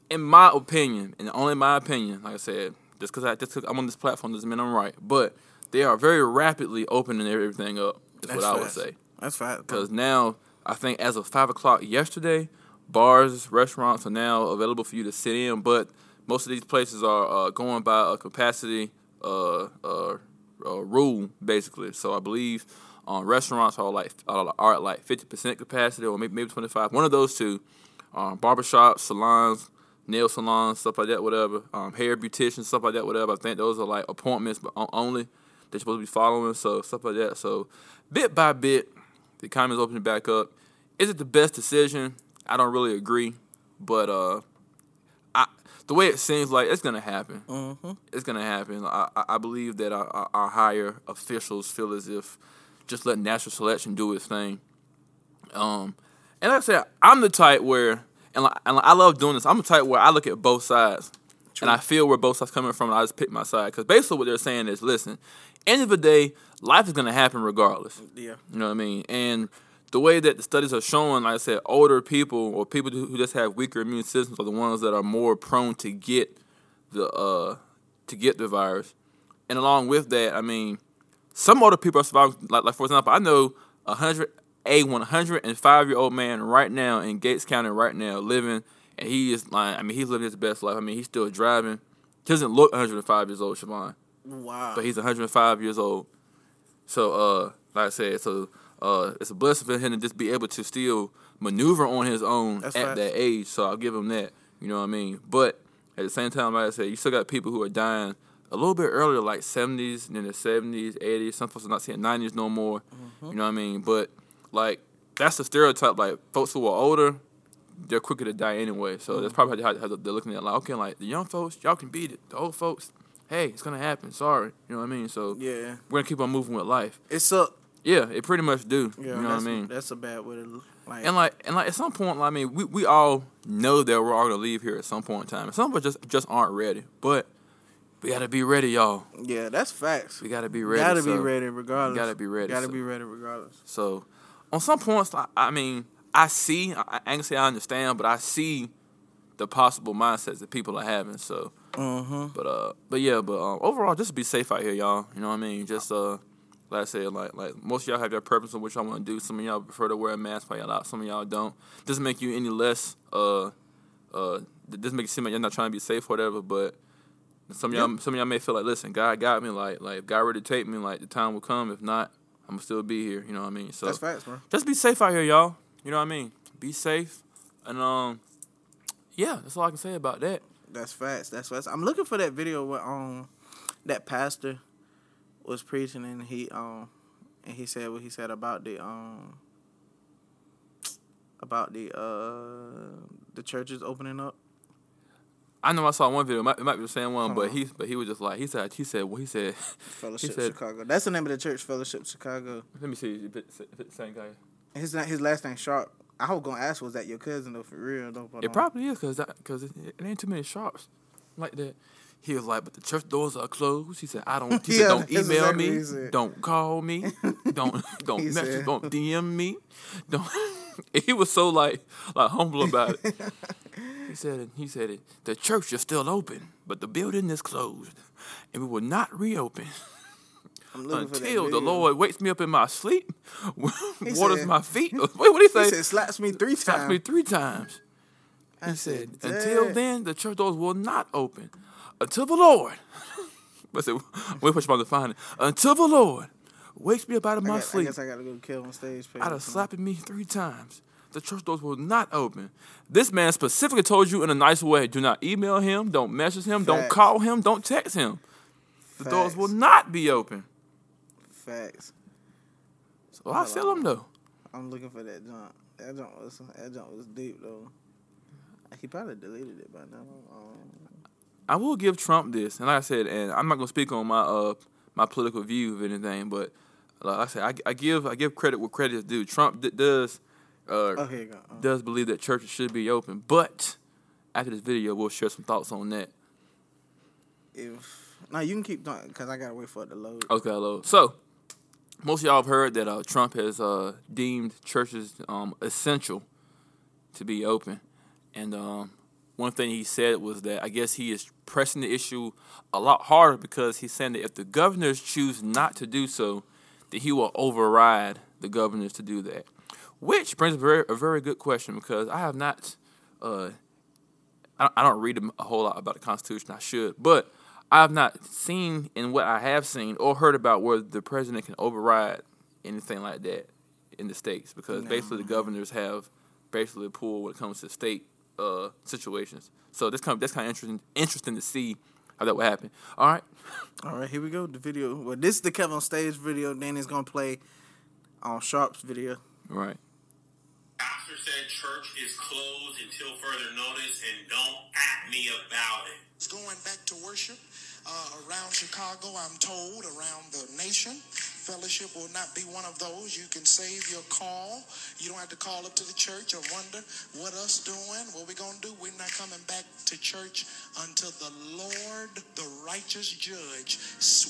In my opinion, and only my opinion, like I said, just because I just cause I'm on this platform doesn't mean I'm right, but they are very rapidly opening everything up. Is That's what I would fast. say. That's fine. Because now, I think as of five o'clock yesterday, bars, restaurants are now available for you to sit in. But most of these places are uh, going by a capacity uh, uh, rule, basically. So I believe um, restaurants are like are, at like fifty percent capacity, or maybe maybe twenty five. One of those two. Um, barbershops, salons, nail salons, stuff like that, whatever. Um, hair beauticians, stuff like that, whatever. I think those are like appointments, but only they're supposed to be following. So stuff like that. So bit by bit, the economy's opening back up. Is it the best decision? I don't really agree, but uh, I the way it seems like it's gonna happen. Mm-hmm. It's gonna happen. I I- believe that our, our, higher officials feel as if just let natural selection do its thing. Um, and like I said, I'm the type where, and, like, and like, I love doing this. I'm the type where I look at both sides, and I feel where both sides coming from, and I just pick my side. Because basically, what they're saying is, listen, end of the day, life is gonna happen regardless. Yeah. You know what I mean? And the way that the studies are showing, like I said, older people or people who just have weaker immune systems are the ones that are more prone to get the uh to get the virus. And along with that, I mean, some older people are surviving. Like, like for example, I know a hundred a one hundred and five year old man right now in Gates County right now living, and he is like, I mean, he's living his best life. I mean, he's still driving. He doesn't look 105 years old, Siobhan Wow. but he's 105 years old. So, uh, like I said, so uh, it's a blessing for him to just be able to still maneuver on his own That's at that age. So I'll give him that. You know what I mean? But at the same time, like I said, you still got people who are dying a little bit earlier, like 70s, and then the 70s, 80s. Some folks are not seeing 90s no more. Mm-hmm. You know what I mean? But like that's the stereotype. Like folks who are older, they're quicker to die anyway. So Mm-hmm. that's probably how, how they're looking at it. Like, okay, like the young folks, y'all can beat it. The old folks, hey, it's gonna happen. Sorry, you know what I mean? So Yeah. we're gonna keep on moving with life. It's up. Yeah, it pretty much do. Yeah. you know what I mean? That's a bad way to like. And like, and like, at some point, like, I mean, we, we all know that we're all gonna leave here at some point in time. And some of us just just aren't ready. But we gotta be ready, y'all. yeah, that's facts. We gotta be ready. gotta be ready regardless. gotta be ready, Gotta so- be ready regardless. So, on some points, I, I mean, I see. I, I ain't say I understand, but I see the possible mindsets that people are having. So, Mm-hmm. But uh, but yeah, but um, overall, just be safe out here, y'all. You know what I mean? Just uh, like I said, like like most of y'all have your purpose of what y'all want to do. Some of y'all prefer to wear a mask while y'all out. Some of y'all don't. Doesn't make you any less uh uh. Doesn't make it seem like you're not trying to be safe or whatever. But some of y'all some of y'all may feel like, listen, God got me. Like like if God ready to take me. Like the time will come. If not, I'm gonna still be here. You know what I mean? So That's facts, bro. just be safe out here, y'all. You know what I mean? Be safe, and um, yeah, that's all I can say about that. That's facts. That's facts. I'm looking for that video where um that pastor was preaching and he um and he said what he said about the um about the uh the churches opening up. I know I saw one video. It might, it might be the same one, Hold but on. he but he was just like he said he said well he said. Fellowship said- Chicago. That's the name of the church, Fellowship Chicago. Let me see if it's, if it's the same guy. His his last name Sharp. I was gonna ask was that your cousin though for real though. It um, probably is because because it, it ain't too many sharps like that. He was like, but the church doors are closed. He said, I don't. He Yeah, said, don't email exactly me. Don't call me. <laughs> Don't don't message. said- Don't DM me. Don't. <laughs> he was so like like humble about it. <laughs> He said it. He said it. The church is still open, but the building is closed, and we will not reopen I'm looking for that until the. Lord wakes me up in my sleep, waters said- my feet. Wait, what did he say? He said slaps me three times. Slaps me three times. He I said, said, until then, the church doors will not open. Until the Lord. <laughs> but said, wait for to find it. Until the Lord wakes me up out of I, my I sleep guess I gotta go kill on stage. out of slapping me three times. The church doors will not open. This man specifically told you in a nice way do not email him, don't message him, don't call him, don't text him. The doors will not be open. Facts. So I feel him though. I'm looking for that jump. That jump was that jump was deep though. He probably deleted it by now. Um, I will give Trump this, and like I said, and I'm not gonna speak on my uh my political view of anything, but like I said, I, I give I give credit where credit is due. Trump d- does uh oh, here you go. Um, does believe that churches should be open, but after this video, we'll share some thoughts on that. if No, you can keep talking because I gotta wait for it to load. Okay, load. So, most of y'all have heard that uh, Trump has uh, deemed churches um, essential to be open, and um, one thing he said was that I guess he is pressing the issue a lot harder because he's saying that if the governors choose not to do so, that he will override the governors to do that. Which brings a very a very good question because I have not. Uh, I I don't read a whole lot about the Constitution. I should, but I have not seen in what I have seen or heard about where the president can override anything like that in the states because basically the governors have basically a pull when it comes to state uh, situations. So that's kind of, that's kind of interesting interesting to see how that would happen. All right, <laughs> All right, here we go. The video. Well, this is the Kevin on stage video. Danny's gonna play on Sharp's video. all right. Pastor said church is closed until further notice and don't at me about it. It's going back to worship uh, around Chicago, I'm told, around the nation. Fellowship will not be one of those. You can save your call. You don't have to call up to the church or wonder what us doing, what we going to do. We're not coming back to church until the Lord, the righteous judge,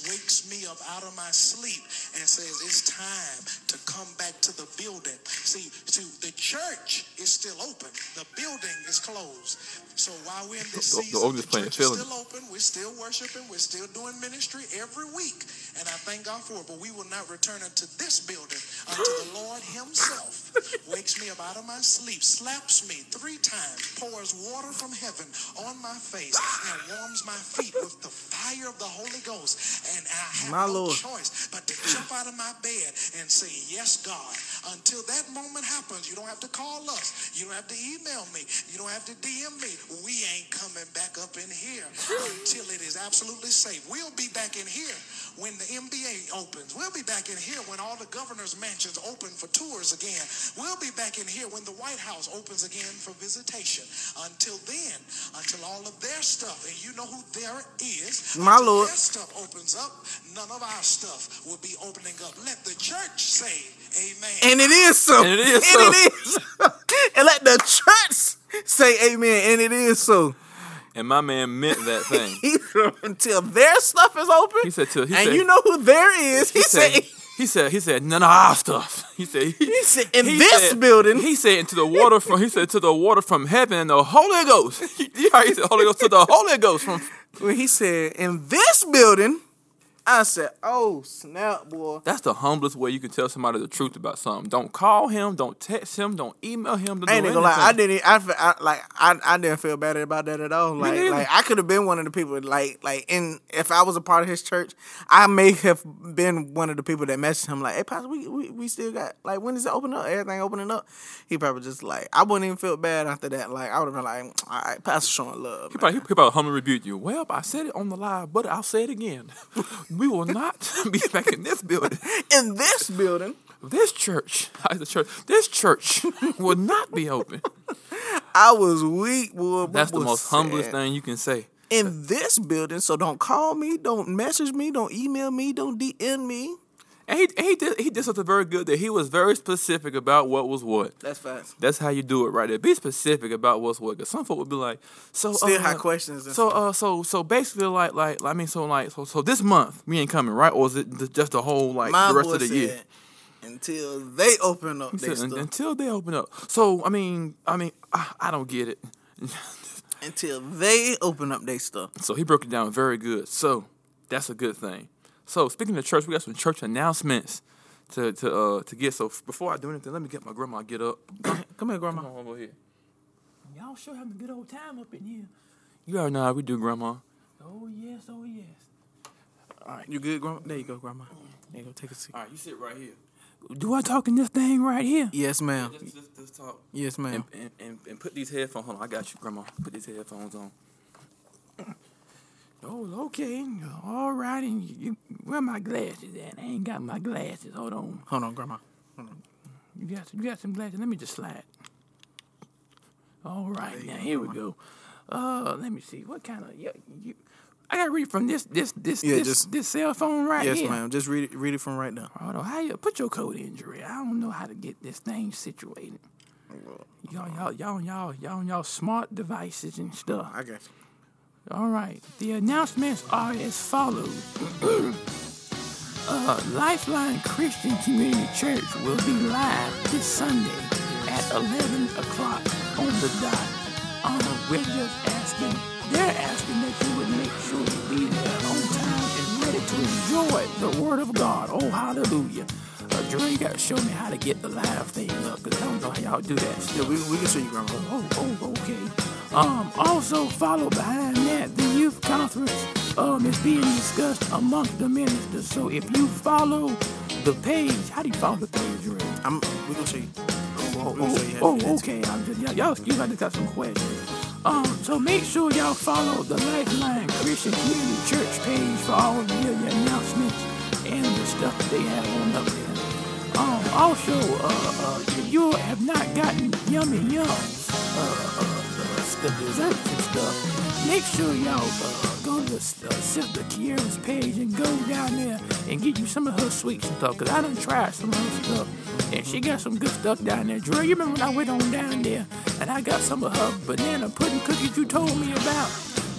wakes me up out of my sleep and says it's time to come back to the building. See, see, the church is still open. The building is closed. So while we're in this The- the season, the playing church is still open. We're still worshiping. We're still doing ministry every week. And I thank God for it. But we will not return unto this building unto the Lord Himself wakes me up out of my sleep, slaps me three times, pours water from heaven on my face, and warms my feet with the fire of the Holy Ghost. And I have My no Lord. choice but to jump out of my bed and say, Yes, God. Until that moment happens, you don't have to call us. You don't have to email me. You don't have to DM me. We ain't coming back up in here until it is absolutely safe. We'll be back in here when the NBA opens. We'll be back in here when all the governor's mansions open for tours again. We'll be back in here when the White House opens again for visitation. Until then, until all of their stuff, and you know who there is, My until Lord. their stuff opens up, none of our stuff will be opening up. Let the church say, Amen. And it is so. And it is And so. it is <laughs> and let the church say amen. And it is so. And my man meant that thing. He <laughs> until their stuff is open. He said to he and said, you know who there is. He, he said said, he said he said none of our stuff. <laughs> He said he said in he this said- building. He said into the water from he said to the water from heaven and the Holy Ghost. <laughs> He said Holy Ghost to the Holy Ghost from when he said in this building, I said, "Oh snap, boy!" That's the humblest way you can tell somebody the truth about something. Don't call him, don't text him, don't email him. Don't I ain't gonna lie. I didn't. I, I like. I, I didn't feel bad about that at all. Like, like I could have been one of the people. Like, like in if I was a part of his church, I may have been one of the people that messaged him like, "Hey, pastor, we, we we still got like when is it open up? Everything opening up?" He probably just like I wouldn't even feel bad after that. Like I would have been like, "All right, pastor showing love." He man." probably, he probably humbly rebuked you. Well, I said it on the live, but I'll say it again. <laughs> we will not <laughs> be back in this building. in this building, This church, <laughs> the church, this church <laughs> will not be open. I was weak, boy. That's the most humblest thing you can say. in this building. So don't call me, don't message me, don't email me, don't DM me. And he, he did he did something very good that he was very specific about what was what. That's fast. That's how you do it right there. Be specific about what's what. Cause some folk would be like, so Still uh, have questions So stuff. uh, so so basically, like like I mean, so like so so this month we ain't coming, right? Or is it just the whole like My the rest of the said, year? until they open up said, "Un- stuff. until they open up. So I mean, I mean, I, I don't get it. Until they open up their stuff. So he broke it down very good. So that's a good thing. So speaking of church, we got some church announcements to to uh to get. So before I do anything, let me get my grandma get up. Come here, grandma. Come on over here. Y'all sure having a good old time up in here. You already know how we do, grandma. Oh yes, oh yes. All right, you good, grandma? There you go, grandma. There you go. Take a seat. All right, you sit right here. Do I talk in this thing right here? Yes, ma'am. Just, just, just talk. Yes, ma'am. And, and, and, and put these headphones. On, I got you, grandma. Put these headphones on. Oh, okay. All right. And you, where my glasses at? I ain't got my glasses. Hold on. Hold on, grandma. You got some, you got some glasses. Let me just slide. All right, now here we go. Uh, let me see. What kind of you, you I gotta read from this this this Yeah, this, just- this cell phone right Yes, here. Yes, ma'am. Just read it. Read it from right now. Hold on. How you put your code injury? I don't know how to get this thing situated. Y'all, y'all, y'all, y'all, y'all, y'all smart devices and stuff. I you. All right. The announcements are as follows. uh, Lifeline Christian Community Church will be live this Sunday at 11 o'clock on the dot. Um, we're just asking, they're asking that you would make sure you be there on time and ready to enjoy the Word of God. Oh, hallelujah. Uh, Dre, you gotta show me how to get the live thing up, because I don't know how y'all do that. Yeah, we, we can show you, Grandma. Oh, oh, okay. Um, also follow behind that the youth conference um is being discussed amongst the ministers. So if you follow the page, how do you follow the page, Ray? I'm, we gonna show you. Oh, we gonna show you oh, oh, okay. I'm just y'all, y'all excuse me, I just got some questions. Um, so make sure y'all follow the Lifeline Christian Community Church page for all of the announcements and the stuff that they have on up there. Um, also, uh, uh, if you have not gotten yummy yums, uh, uh, the, the desserts and stuff, make sure y'all uh, go to uh, Sister Kiera's page and go down there and get you some of her sweets and stuff. Cause I done tried some of her stuff, and she got some good stuff down there. Dre, you remember when I went on down there and I got some of her banana pudding cookies you told me about?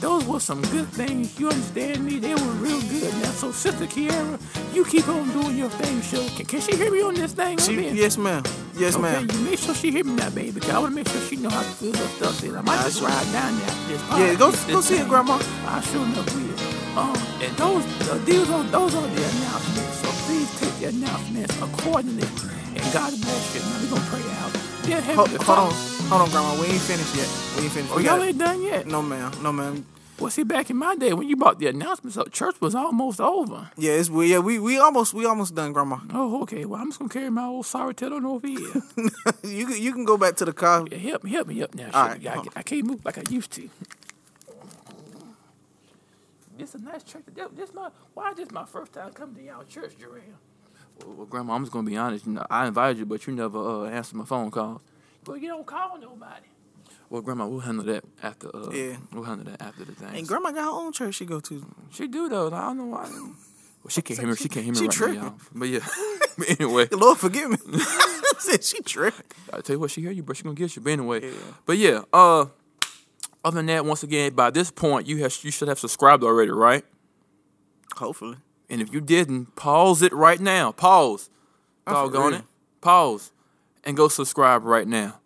Those were some good things. You understand me? They were real good. Now, so Sister Kiera, you keep on doing your thing. Show can, can she hear me on this thing? She, yes, ma'am. Yes, Okay, ma'am. you make sure she hear me now, baby. Cause I want to make sure she know how to fill her stuff in. I might just ride down there after this. Yeah, go podcast, go this see it. Grandma. I sure enough will. Um, and those, uh, these are those are the announcements. So please take the announcements accordingly. And God bless you. Now we're gonna pray out. Dear Hold, hold on, Father- hold on, Grandma. We ain't finished yet. We ain't finished. Oh, We y'all got- ain't done yet. No, ma'am. No, ma'am. Well, see, back in my day when you brought the announcements up, church was almost over. Yeah, it's we. Yeah, we we almost we almost done, Grandma. Oh, okay. Well, I'm just gonna carry my old sorry tail on over here. <laughs> you can you can go back to the car. Yeah, help me, help me up now. All Shit, right, I, I can't move like I used to. This a nice church. This, this my why this my first time coming to y'all church, Jarrell? Well, well, Grandma, I'm just gonna be honest. You know, I invited you, but you never uh, answered my phone calls. Well, you don't call nobody. Well, Grandma, we'll handle that after. Uh, Yeah. we'll handle that after the thing. And Grandma got her own church she go to. she do though. I don't know why. Well, she can't hear me. She can't hear me She right tripping. now, y'all. But yeah. <laughs> but anyway, <laughs> Lord forgive me. <laughs> Said she tripping. I tell you what, she hear you, but she gonna get you. But anyway, but yeah. Uh, other than that, once again, by this point, you have you should have subscribed already, right? Hopefully. And if you didn't, pause it right now. Pause. For Doggone it. Pause, and go subscribe right now.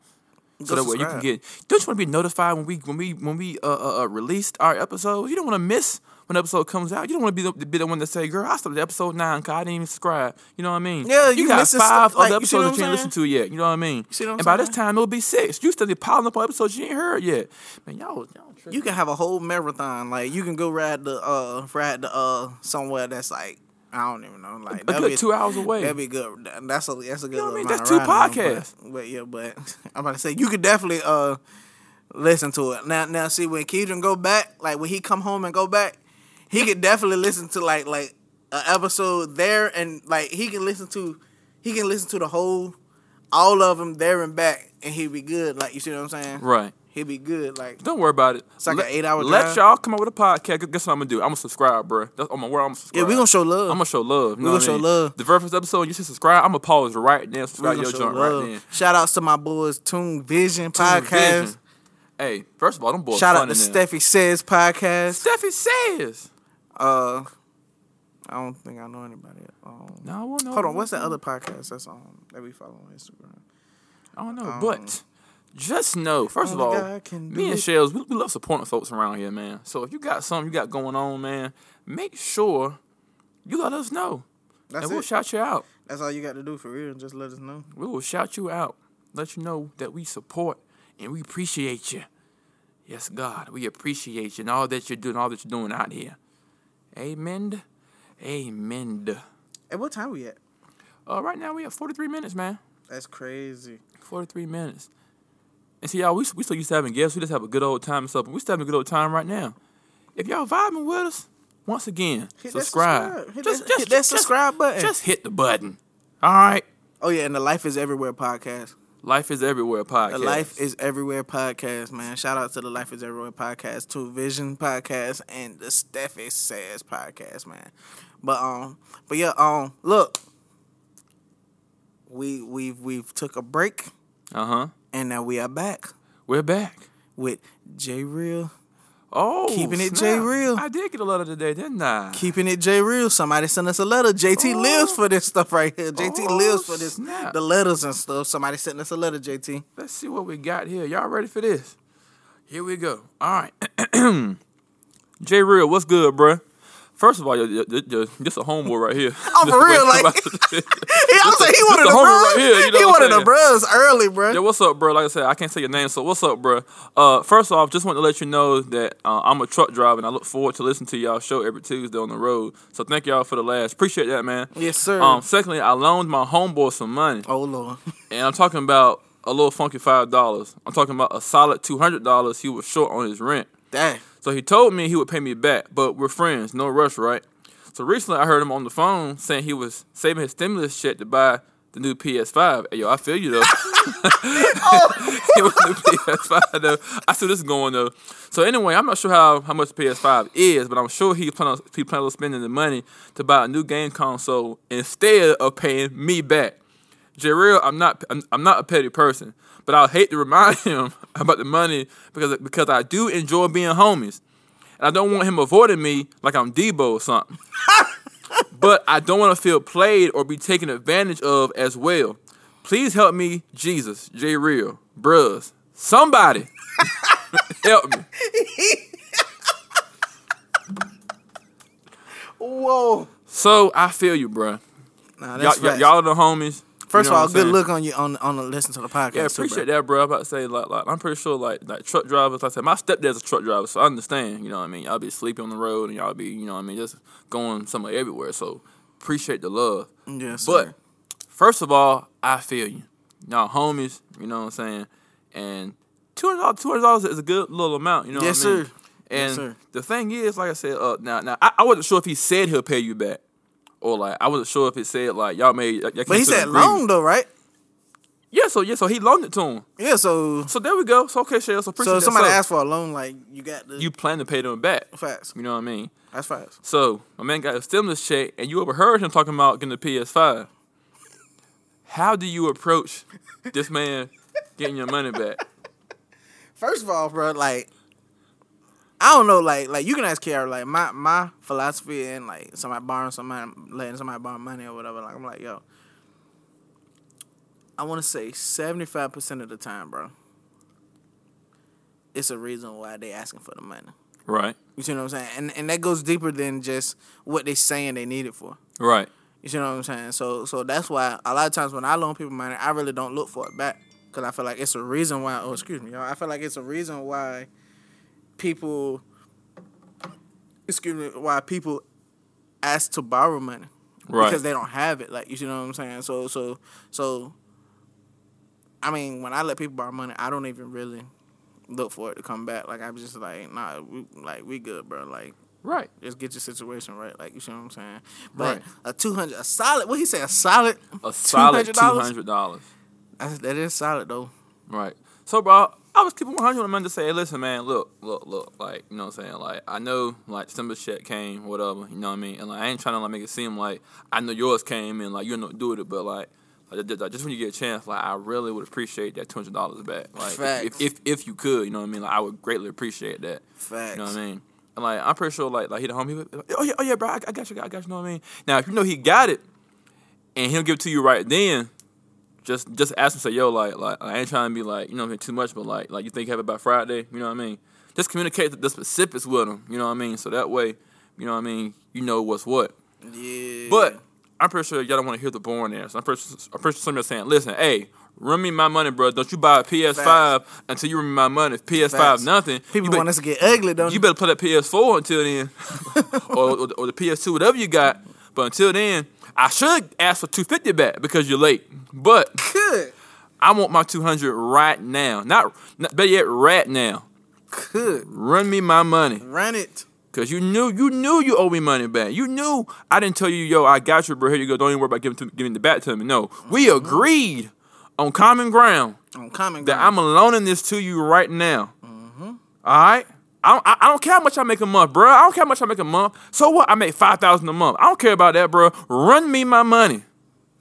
So Go that way you can get. Don't you want to be notified when we when we when we uh, uh, uh released our episodes? You don't want to miss when the episode comes out. You don't want to be the, be the one to say, "Girl, I started episode nine, cause I didn't even subscribe." You know what I mean? Yeah, you you got five like, other you episodes what that you I'm ain't listened to yet. You know what I mean? see what I'm and by this time it'll be six. You still be piling up on episodes you ain't heard yet. Man, y'all, y'all tripping. You can have a whole marathon. Like you can go ride the uh ride the uh somewhere that's like I don't even know. Like a good be- two hours away. That'd be good. That's a that's a good. You know I mean? That's two podcasts. But, but yeah, but <laughs> I'm about to say you could definitely uh listen to it. Now now see when Keedron go back, like when he come home and go back, he could definitely listen to like like an episode there and like he can listen to he can listen to the whole all of them there and back and he'd be good. Like you see what I'm saying? right. He'd be good. Like Don't worry about it. It's like let, an eight-hour Let drive. y'all come up with a podcast. Guess what I'm gonna do? I'm gonna subscribe, bro. That's on my word. I'm gonna subscribe. yeah, we gonna show love. I'm gonna show love. You We gonna show mean? love. The very first episode, you should subscribe. I'm gonna pause right now. Subscribe your joint love. right now. Shout outs to my boys Toon Vision Tune podcast. Vision. Hey, first of all, them boys. Shout out to. Steffi Says podcast. Steffi says. Uh, I don't think I know anybody. Um, No, I won't know. hold on, what's that other podcast that's on that we follow on Instagram? I don't know, but just know, first of all, can do me and. Shells, we, we love supporting folks around here, man. So if you got something you got going on, man, make sure you let us know, That's and we'll it. shout you out. That's all you got to do for real. Just let us know. We will shout you out, let you know that we support and we appreciate you. Yes, God, we appreciate you and all that you're doing, all that you're doing out here. Amen. Amen. Hey, what time we at? Uh, right now we have 43 minutes, man. That's crazy. 43 minutes. And see, y'all, we, we still used to having guests. We just have a good old time and stuff. And we still having a good old time right now. If y'all vibing with us, once again, Hit subscribe. subscribe. Hit Just, that- just, hit that just- subscribe button. Just hit the button. All right. Oh yeah, and the Life is Everywhere podcast. Life is everywhere podcast. The Life is Everywhere podcast, man. Shout out to the Life is Everywhere podcast, to Vision podcast, and the Steffi Says podcast, man. But um, but yeah, um, look, we we've we've took a break, Uh huh. And now we are back We're back. with J Real Oh, Keeping it. J real. I did get a letter today, didn't I? Keeping it J real. Somebody sent us a letter. JT Oh. lives for this stuff right here. JT Oh, lives for this snap. the letters and stuff. Somebody sent us a letter, JT. Let's see what we got here. Y'all ready for this? Here we go. All right. <clears throat> J Real, what's good, bruh? First of all, you're, you're, you're just a homeboy right here. Oh, for <laughs> real, like- <laughs> He, I was like, he wanted the the bros. right here, you know he wanted the bros early, bro. Yeah, what's up, bro? Like I said, I can't say your name, so what's up, bro? Uh, first off, just want to let you know that uh, I'm a truck driver, and I look forward to listening to y'all show every Tuesday on the road. So thank y'all for the last. Appreciate that, man. Yes, sir. Um, secondly, I loaned my homeboy some money, oh lord. <laughs> and I'm talking about a little funky five dollars. I'm talking about a solid two hundred dollars. He was short on his rent. Dang. So he told me he would pay me back, but we're friends, no rush, right? So recently I heard him on the phone saying he was saving his stimulus check to buy the new PS5. Hey, yo, I feel you though. <laughs> <laughs> he was the new PS5 though. I see this going though. So anyway, I'm not sure how, how much the PS5 is, but I'm sure he plan on he plan on spending the money to buy a new game console instead of paying me back. Jarrell, I'm not I'm, I'm not a petty person, but I hate to remind <laughs> him about the money because because I do enjoy being homies. And I don't want him avoiding me like I'm Debo or something. <laughs> but I don't want to feel played or be taken advantage of as well. Please help me, Jesus, J Real, bruhs, somebody <laughs> help me. Whoa. So I feel you, bruh. Nah, Y'all, that's y'all, facts. y'all are the homies. First You know of all, good saying? look on you on on the listen to the podcast. Yeah, too, appreciate bro. that, bro. I'm about to say, like, like, I'm pretty sure, like, like truck drivers. Like I said, my stepdad's a truck driver, so I understand. You know what I mean? Y'all be sleeping on the road, and y'all be, you know what I mean, just going somewhere everywhere. So appreciate the love. Yes, But sir. first of all, I feel you. Y'all homies. You know what I'm saying? And two hundred dollars, two hundred dollars is a good little amount. You know Yes, what I mean? sir. And Yes, sir. And the thing is, like I said, uh, now, now I, I wasn't sure if he said he'll pay you back, or like I wasn't sure if it said like y'all made. Y'all But he said loan though, right? Yeah, so yeah, so he loaned it to him. Yeah. So So there we go. So okay, Shell. So appreciate so somebody So asked for a loan, like you got the you plan to pay them back. facts. You know what I mean? That's facts. So my man got a stimulus check, and you overheard him talking about getting the PS5. How do you approach this man getting your money back? <laughs> First of all, bro, like I don't know, like like you can ask Kiara, like my my philosophy and like somebody borrowing somebody letting somebody borrow money or whatever, like I'm like, yo, I wanna say seventy five percent of the time, bro, it's a reason why they asking for the money. Right, You see what I'm saying? And and that goes deeper than just what they saying they need it for. right, You see what I'm saying? So so that's why a lot of times when I loan people money, I really don't look for it back because I feel like it's a reason why. Oh, excuse me, y'all. I feel like it's a reason why people, excuse me, why people ask to borrow money right. because they don't have it. Like you see what I'm saying? So so so. I mean, when I let people borrow money, I don't even really look for it to come back. Like I'm just like, nah, we, like we good, bro. Like right. just get your situation right. Like you see what I'm saying? But Right. a two hundred, a solid. What he say? A solid. A solid $200? hundred dollars. That's, that is solid though. Right. So, bro, I was keeping 100 with man to say, hey, listen, man, look, look, look, like, you know what I'm saying? Like, I know, like, December shit came, whatever, you know what I mean? And, like, I ain't trying to, like, make it seem like I know yours came and, like, you know, do it, but, like, like, just- when you get a chance, like, I really would appreciate that $200 back. Like, if, Facts. if, if you could, you know what I mean? Like, I would greatly appreciate that. Facts. You know what I mean? And, like, I'm pretty sure, like, like he the homie, like, oh, yeah, oh, yeah, bro, I, I got you, I got you, you know what I mean? Now, if you know he got it and he'll give it to you right then, just just ask him say yo like like I ain't trying to be like you know I mean too much but like like you think you have it by Friday you know what I mean? Just communicate the, the specifics with them, you know what I mean? So that way you know what I mean you know what's what. Yeah. but I'm pretty sure y'all don't want to hear the boring answer I'm pretty sure, I'm pretty sure some of y'all saying listen hey run me my money bro don't you buy a PS5 Facts. until you run me my money. If PS5 Facts. nothing. People you want us to get ugly, don't you better play that PS4 until then, <laughs> or, or, or the PS2, whatever you got. But until then, I should ask for 250 back because you're late. But Could. I want my 200 right now. Not, not better yet, right now. Could. Run me my money. Run it. Cause you knew you knew you owe me money back. You knew I didn't tell you, yo, I got you, bro. Here you go. Don't even worry about giving to, giving it back to me. No, we mm-hmm. agreed on common ground On common that. I'm loaning this to you right now. Mm-hmm. All right. I don't, I don't care how much I make a month, bro. I don't care how much I make a month. So what? I make five thousand a month. I don't care about that, bro. Run me my money.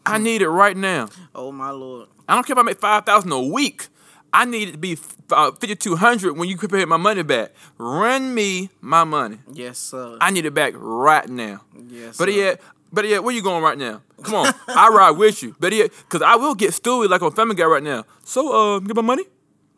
I need it right now. oh my lord. I don't care if I make five thousand a week. I need it to be uh, 5200 when you prepare my money back. Run me my money. Yes, sir. I need it back right now. yes, But sir. yet, better yet, where you going right now? Come on, I ride with you. But yet, cause I will get Stewie like on Family Guy right now. So, uh, get my money.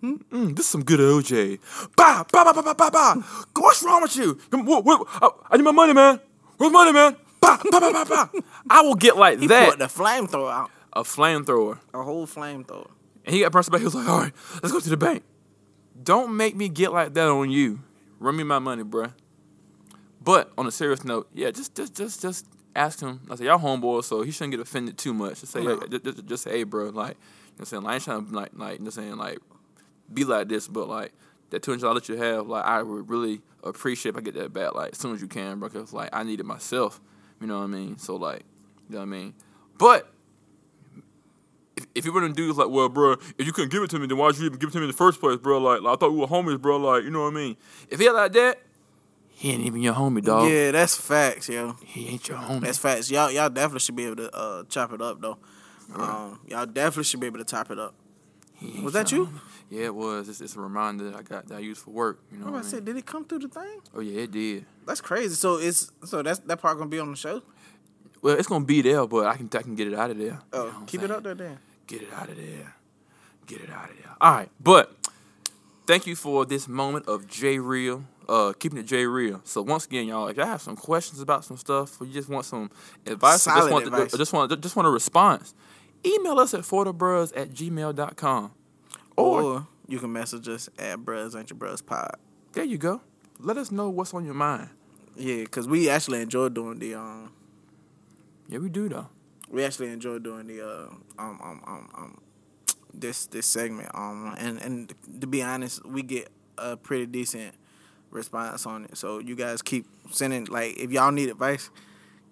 Hmm? Mm, this is some good OJ. Bah, bah, bah, bah, bah, bah, bah. What's wrong with you? What, what, uh, I need my money, man. Where's money, man? Bah, bah, bah, bah, bah. I will get like He that. put the flamethrower out. a flamethrower. A whole flamethrower. And he got pressed back. He was like, all right, let's go to the bank. Don't make me get like that on you. Run me my money, bruh. But on a serious note, yeah, just just just just ask him. I said, y'all homeboys, so he shouldn't get offended too much. Just say, No. yeah, just, just, just say, hey, bro, like, you know what I'm saying? Like, I ain't trying to, like, like, you know what I'm saying, like, be like this, but, like, that $200 that you have, like, I would really appreciate if I get that back, like, as soon as you can, bro, because, like, I need it myself. You know what I mean? So, like, you know what I mean? But, if, if you're gonna do this, like, well, bro, if you couldn't give it to me, then why'd you even give it to me in the first place, bro? Like, like I thought we were homies, bro. Like, you know what I mean? If he like that, he ain't even your homie, dog. Yeah, that's facts, yo. He ain't your homie. That's facts. Y'all, y'all definitely should be able to uh, chop it up though. Um, y'all definitely should be able to top it up. Was that you? Yeah, it was. It's, it's a reminder that I got that I use for work. You know I what I mean? say, did it come through the thing? oh yeah, it did. That's crazy. So it's so that's that part gonna be on the show. Well, it's gonna be there, but I can I can get it out of there. You Oh, know what I'm keep it saying? up there then. Get it out of there. Get it out of there. All right, but thank you for this moment of J Real. Uh, keeping it J Real. So once again, y'all, if y'all have some questions about some stuff, or you just want some advice, or just want advice. To, just want just want a response, email us at fortobros at gmail.com. Or, Or you can message us at Bros Ain't Your Bros Pod. there you go. Let us know what's on your mind. Yeah, cause we actually enjoy doing the um Yeah, we do though. we actually enjoy doing the uh um um um, um this this segment um and and to be honest we get a pretty decent response on it so you guys keep sending like if y'all need advice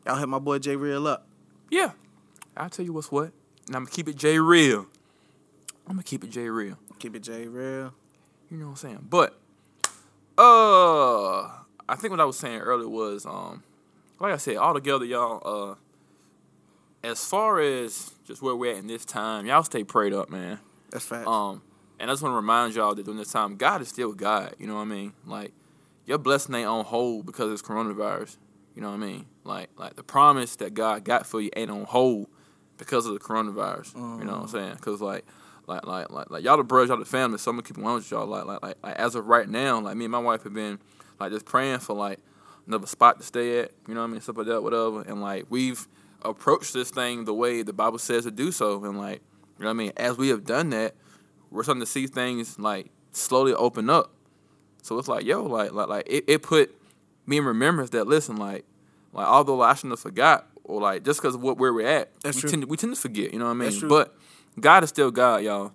y'all hit my boy J Real up Yeah. I'll tell you what's what. And I'm gonna keep it J real. I'm gonna keep it J real. keep it J Real You know what I'm saying? But uh I think what I was saying earlier was um like I said, all together y'all, uh as far as just where we're at in this time, y'all stay prayed up, man. that's fact Um, and I just want to remind y'all that during this time, God is still God. You know what I mean? Like your blessing ain't on hold because it's coronavirus. You know what I mean? Like like the promise that God got for you ain't on hold because of the coronavirus. You know what I'm saying? Because like. Like, like, like, like, y'all the brothers, y'all the family. So I'm gonna keep one with y'all. Like, like, like, like, as of right now, like, me and my wife have been, like, just praying for like another spot to stay at. You know what I mean? Stuff like that, whatever. And like, we've approached this thing the way the Bible says to do so. And like, you know what I mean? As we have done that, we're starting to see things like slowly open up. So it's like, yo, like, like, like it, it put me in remembrance that listen, like, like although I shouldn't have forgot, or like just because of what where we're at, That's we true. tend to, we tend to forget. You know what I mean? That's true. But God is still God, y'all.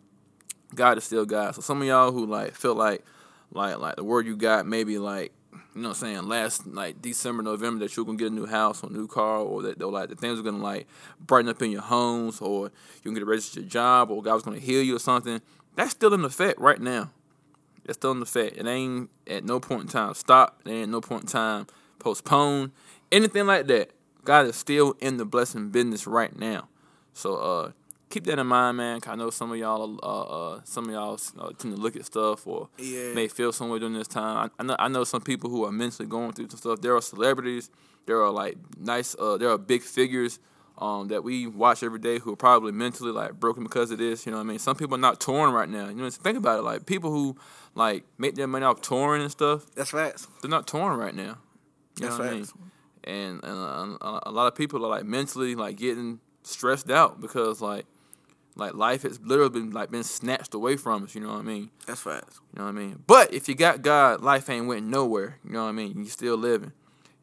God is still God. So some of y'all who like feel like, like, like the word you got maybe like. You know what I'm saying? Last like December, November that you're gonna get a new house or a new car or that they'll like the things are gonna like brighten up in your homes or you can get a registered job or God was gonna heal you or something. That's still in effect right now. It's still in effect. It ain't at no point in time stop. It ain't at no point in time postpone. Anything like that. God is still in the blessing business right now. So uh keep that in mind, man. 'cause I know some of y'all uh, uh some of y'all uh, tend to look at stuff or Yeah. may feel somewhere during this time. I, I know I know some people who are mentally going through some stuff. There are celebrities. There are like nice. Uh, there are big figures um, that we watch every day who are probably mentally like broken because of this. You know what I mean? Some people are not touring right now. You know, think about it. Like people who like make their money off touring and stuff. that's facts They're not touring right now. You That's know what I mean? And, and uh, a lot of people are like mentally like getting stressed out because like like life has literally been like been snatched away from us. You know what I mean? that's facts You know what I mean? But if you got God, life ain't went nowhere. You know what I mean? You still living.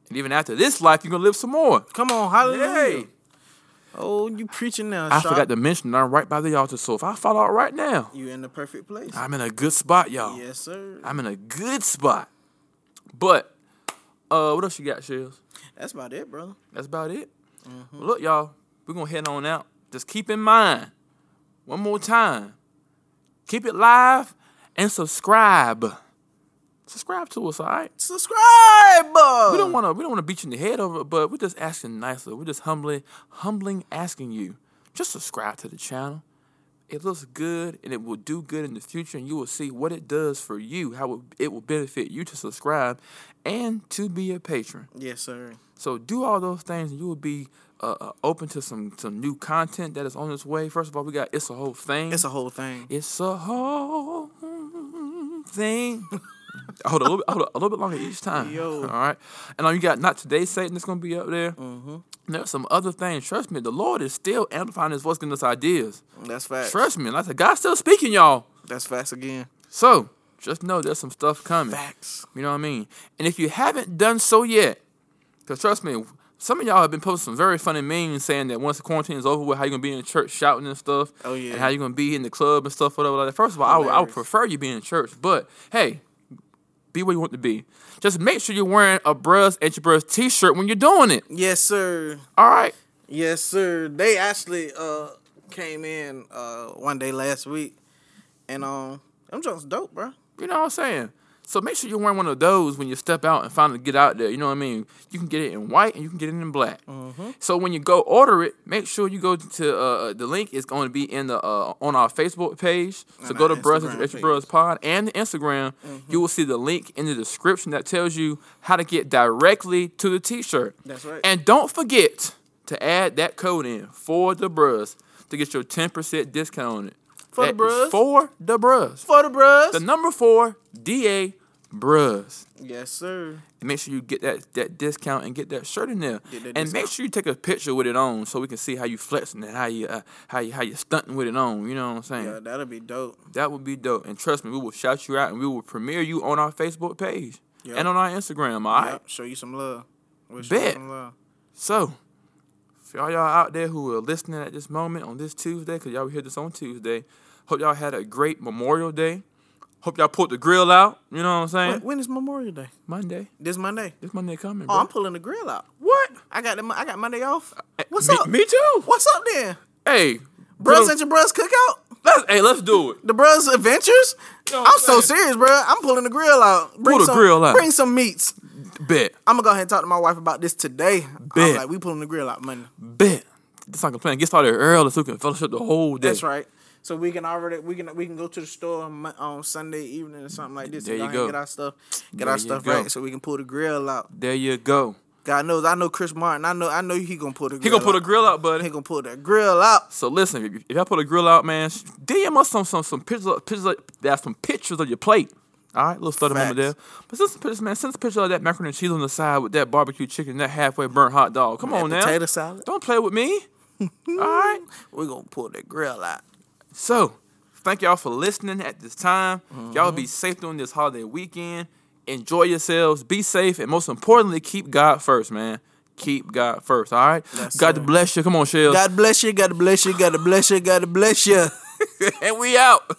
And even after this life, you're gonna live some more. come on hallelujah Hey. oh you preaching now I Sharp. forgot to mention I'm right by the altar. So if I fall out right now, you in the perfect place I'm in a good spot, y'all. yes sir I'm in a good spot. But uh what else you got, Shells? That's about it brother That's about it. Well, look, y'all, we're gonna head on out. Just keep in mind, one more time, keep it live and subscribe. Subscribe to us, all right? subscribe We don't want to. We don't want to beat you in the head over it, but we're just asking nicely. We're just humbly, humbling, asking you just subscribe to the channel. It looks good and it will do good in the future, and you will see what it does for you, how it, will benefit you to subscribe and to be a patron. Yes, sir. So do all those things, and you will be uh, uh, open to some some new content that is on its way. First of all, we got it's a whole thing. It's a whole thing. It's a whole thing. <laughs> hold a little, bit, hold on, a little bit longer each time. Yo. All right. And now you got not today Satan that's gonna be up there. Mm-hmm. There's some other things. Trust me, the Lord is still amplifying His voice, giving us ideas. That's facts. Trust me, like I said, God's still speaking, y'all. That's facts again. So just know there's some stuff coming. Facts. You know what I mean? And if you haven't done so yet, because trust me, some of y'all have been posting some very funny memes saying that once the quarantine is over with, how you gonna be in church shouting and stuff. Oh, yeah. And how you gonna be in the club and stuff, whatever. Like that. First of all, I would, I would prefer you be in church, but hey, be where you want to be. Just make sure you're wearing a Bruhs Anti Bruhs t-shirt when you're doing it. Yes, sir. All right. Yes, sir. They actually uh came in uh one day last week, and um, them jokes dope, bro. You know what I'm saying? So make sure you're wearing one of those when you step out and finally get out there. You know what I mean? You can get it in white and you can get it in black. So when you go order it, make sure you go to uh, the link is going to be in the uh, on our Facebook page. So And go to Brothers Extra. Brothers Pod and the Instagram. You will see the link in the description that tells you how to get directly to the T-shirt. That's right. And don't forget to add that code in for the Bros to get your ten percent discount on it. For the Bros? For the Bros. For the bros. The number four, DA Bros. yes, sir. And make sure you get that, that discount and get that shirt in there. And make sure you take a picture with it on so we can see how you flexing and how you uh, how you how you stunting with it on. You know what I'm saying? Yeah, that'll be dope. That would be dope. And trust me, we will shout you out and we will premiere you on our Facebook page Yep. and on our Instagram. All right. Yep, Show you some love. Show Bet. some love. So, for all y'all out there who are listening at this moment on this Tuesday, because y'all will hear this on Tuesday, hope y'all had a great Memorial Day. Hope y'all pulled the grill out. You know what I'm saying? When, when is Memorial Day? Monday. This Monday. This Monday coming. Oh, bro. I'm pulling the grill out. what? I got the, I got Monday off. Uh, eh, What's me, up? Me too. What's up then? Hey, Bros bro, and your bros cookout? let's, hey, let's do it. The Bros Adventures? know what I'm so serious, bro. I'm pulling the grill out. Bring the some, grill out. Bring some meats. Bet, I'm gonna go ahead and talk to my wife about this today. I'm Bet. like, we pulling the grill out Monday. bet. This like a plan. Get started early so we can fellowship the whole day. That's right. So we can already we can we can go to the store on, on Sunday evening or something like this. There and you go. Get our stuff. Get There our stuff go. right so we can pull the grill out. There you go. God knows I know Chris Martin. I know I know he gonna pull the. He gonna put a out. grill out, buddy. He gonna pull that grill out. So listen, if, if y'all put a grill out, man, DM us some some some pictures, of- pictures, that's some pictures of your plate. All right, little study moment there. But send some pictures, man. Send some pictures of that macaroni and cheese on the side with that barbecue chicken, that halfway burnt hot dog. Come on That now, potato salad. don't play with me. <laughs> All right. We're gonna pull that grill out. So, thank y'all for listening at this time. Mm-hmm. Y'all be safe during this holiday weekend. Enjoy yourselves. Be safe, and most importantly, keep God first, man. Keep God first. All right. Yes, God sir. bless you. Come on, Shell. God bless you. God bless you. God bless you. God bless you. <laughs> and we out.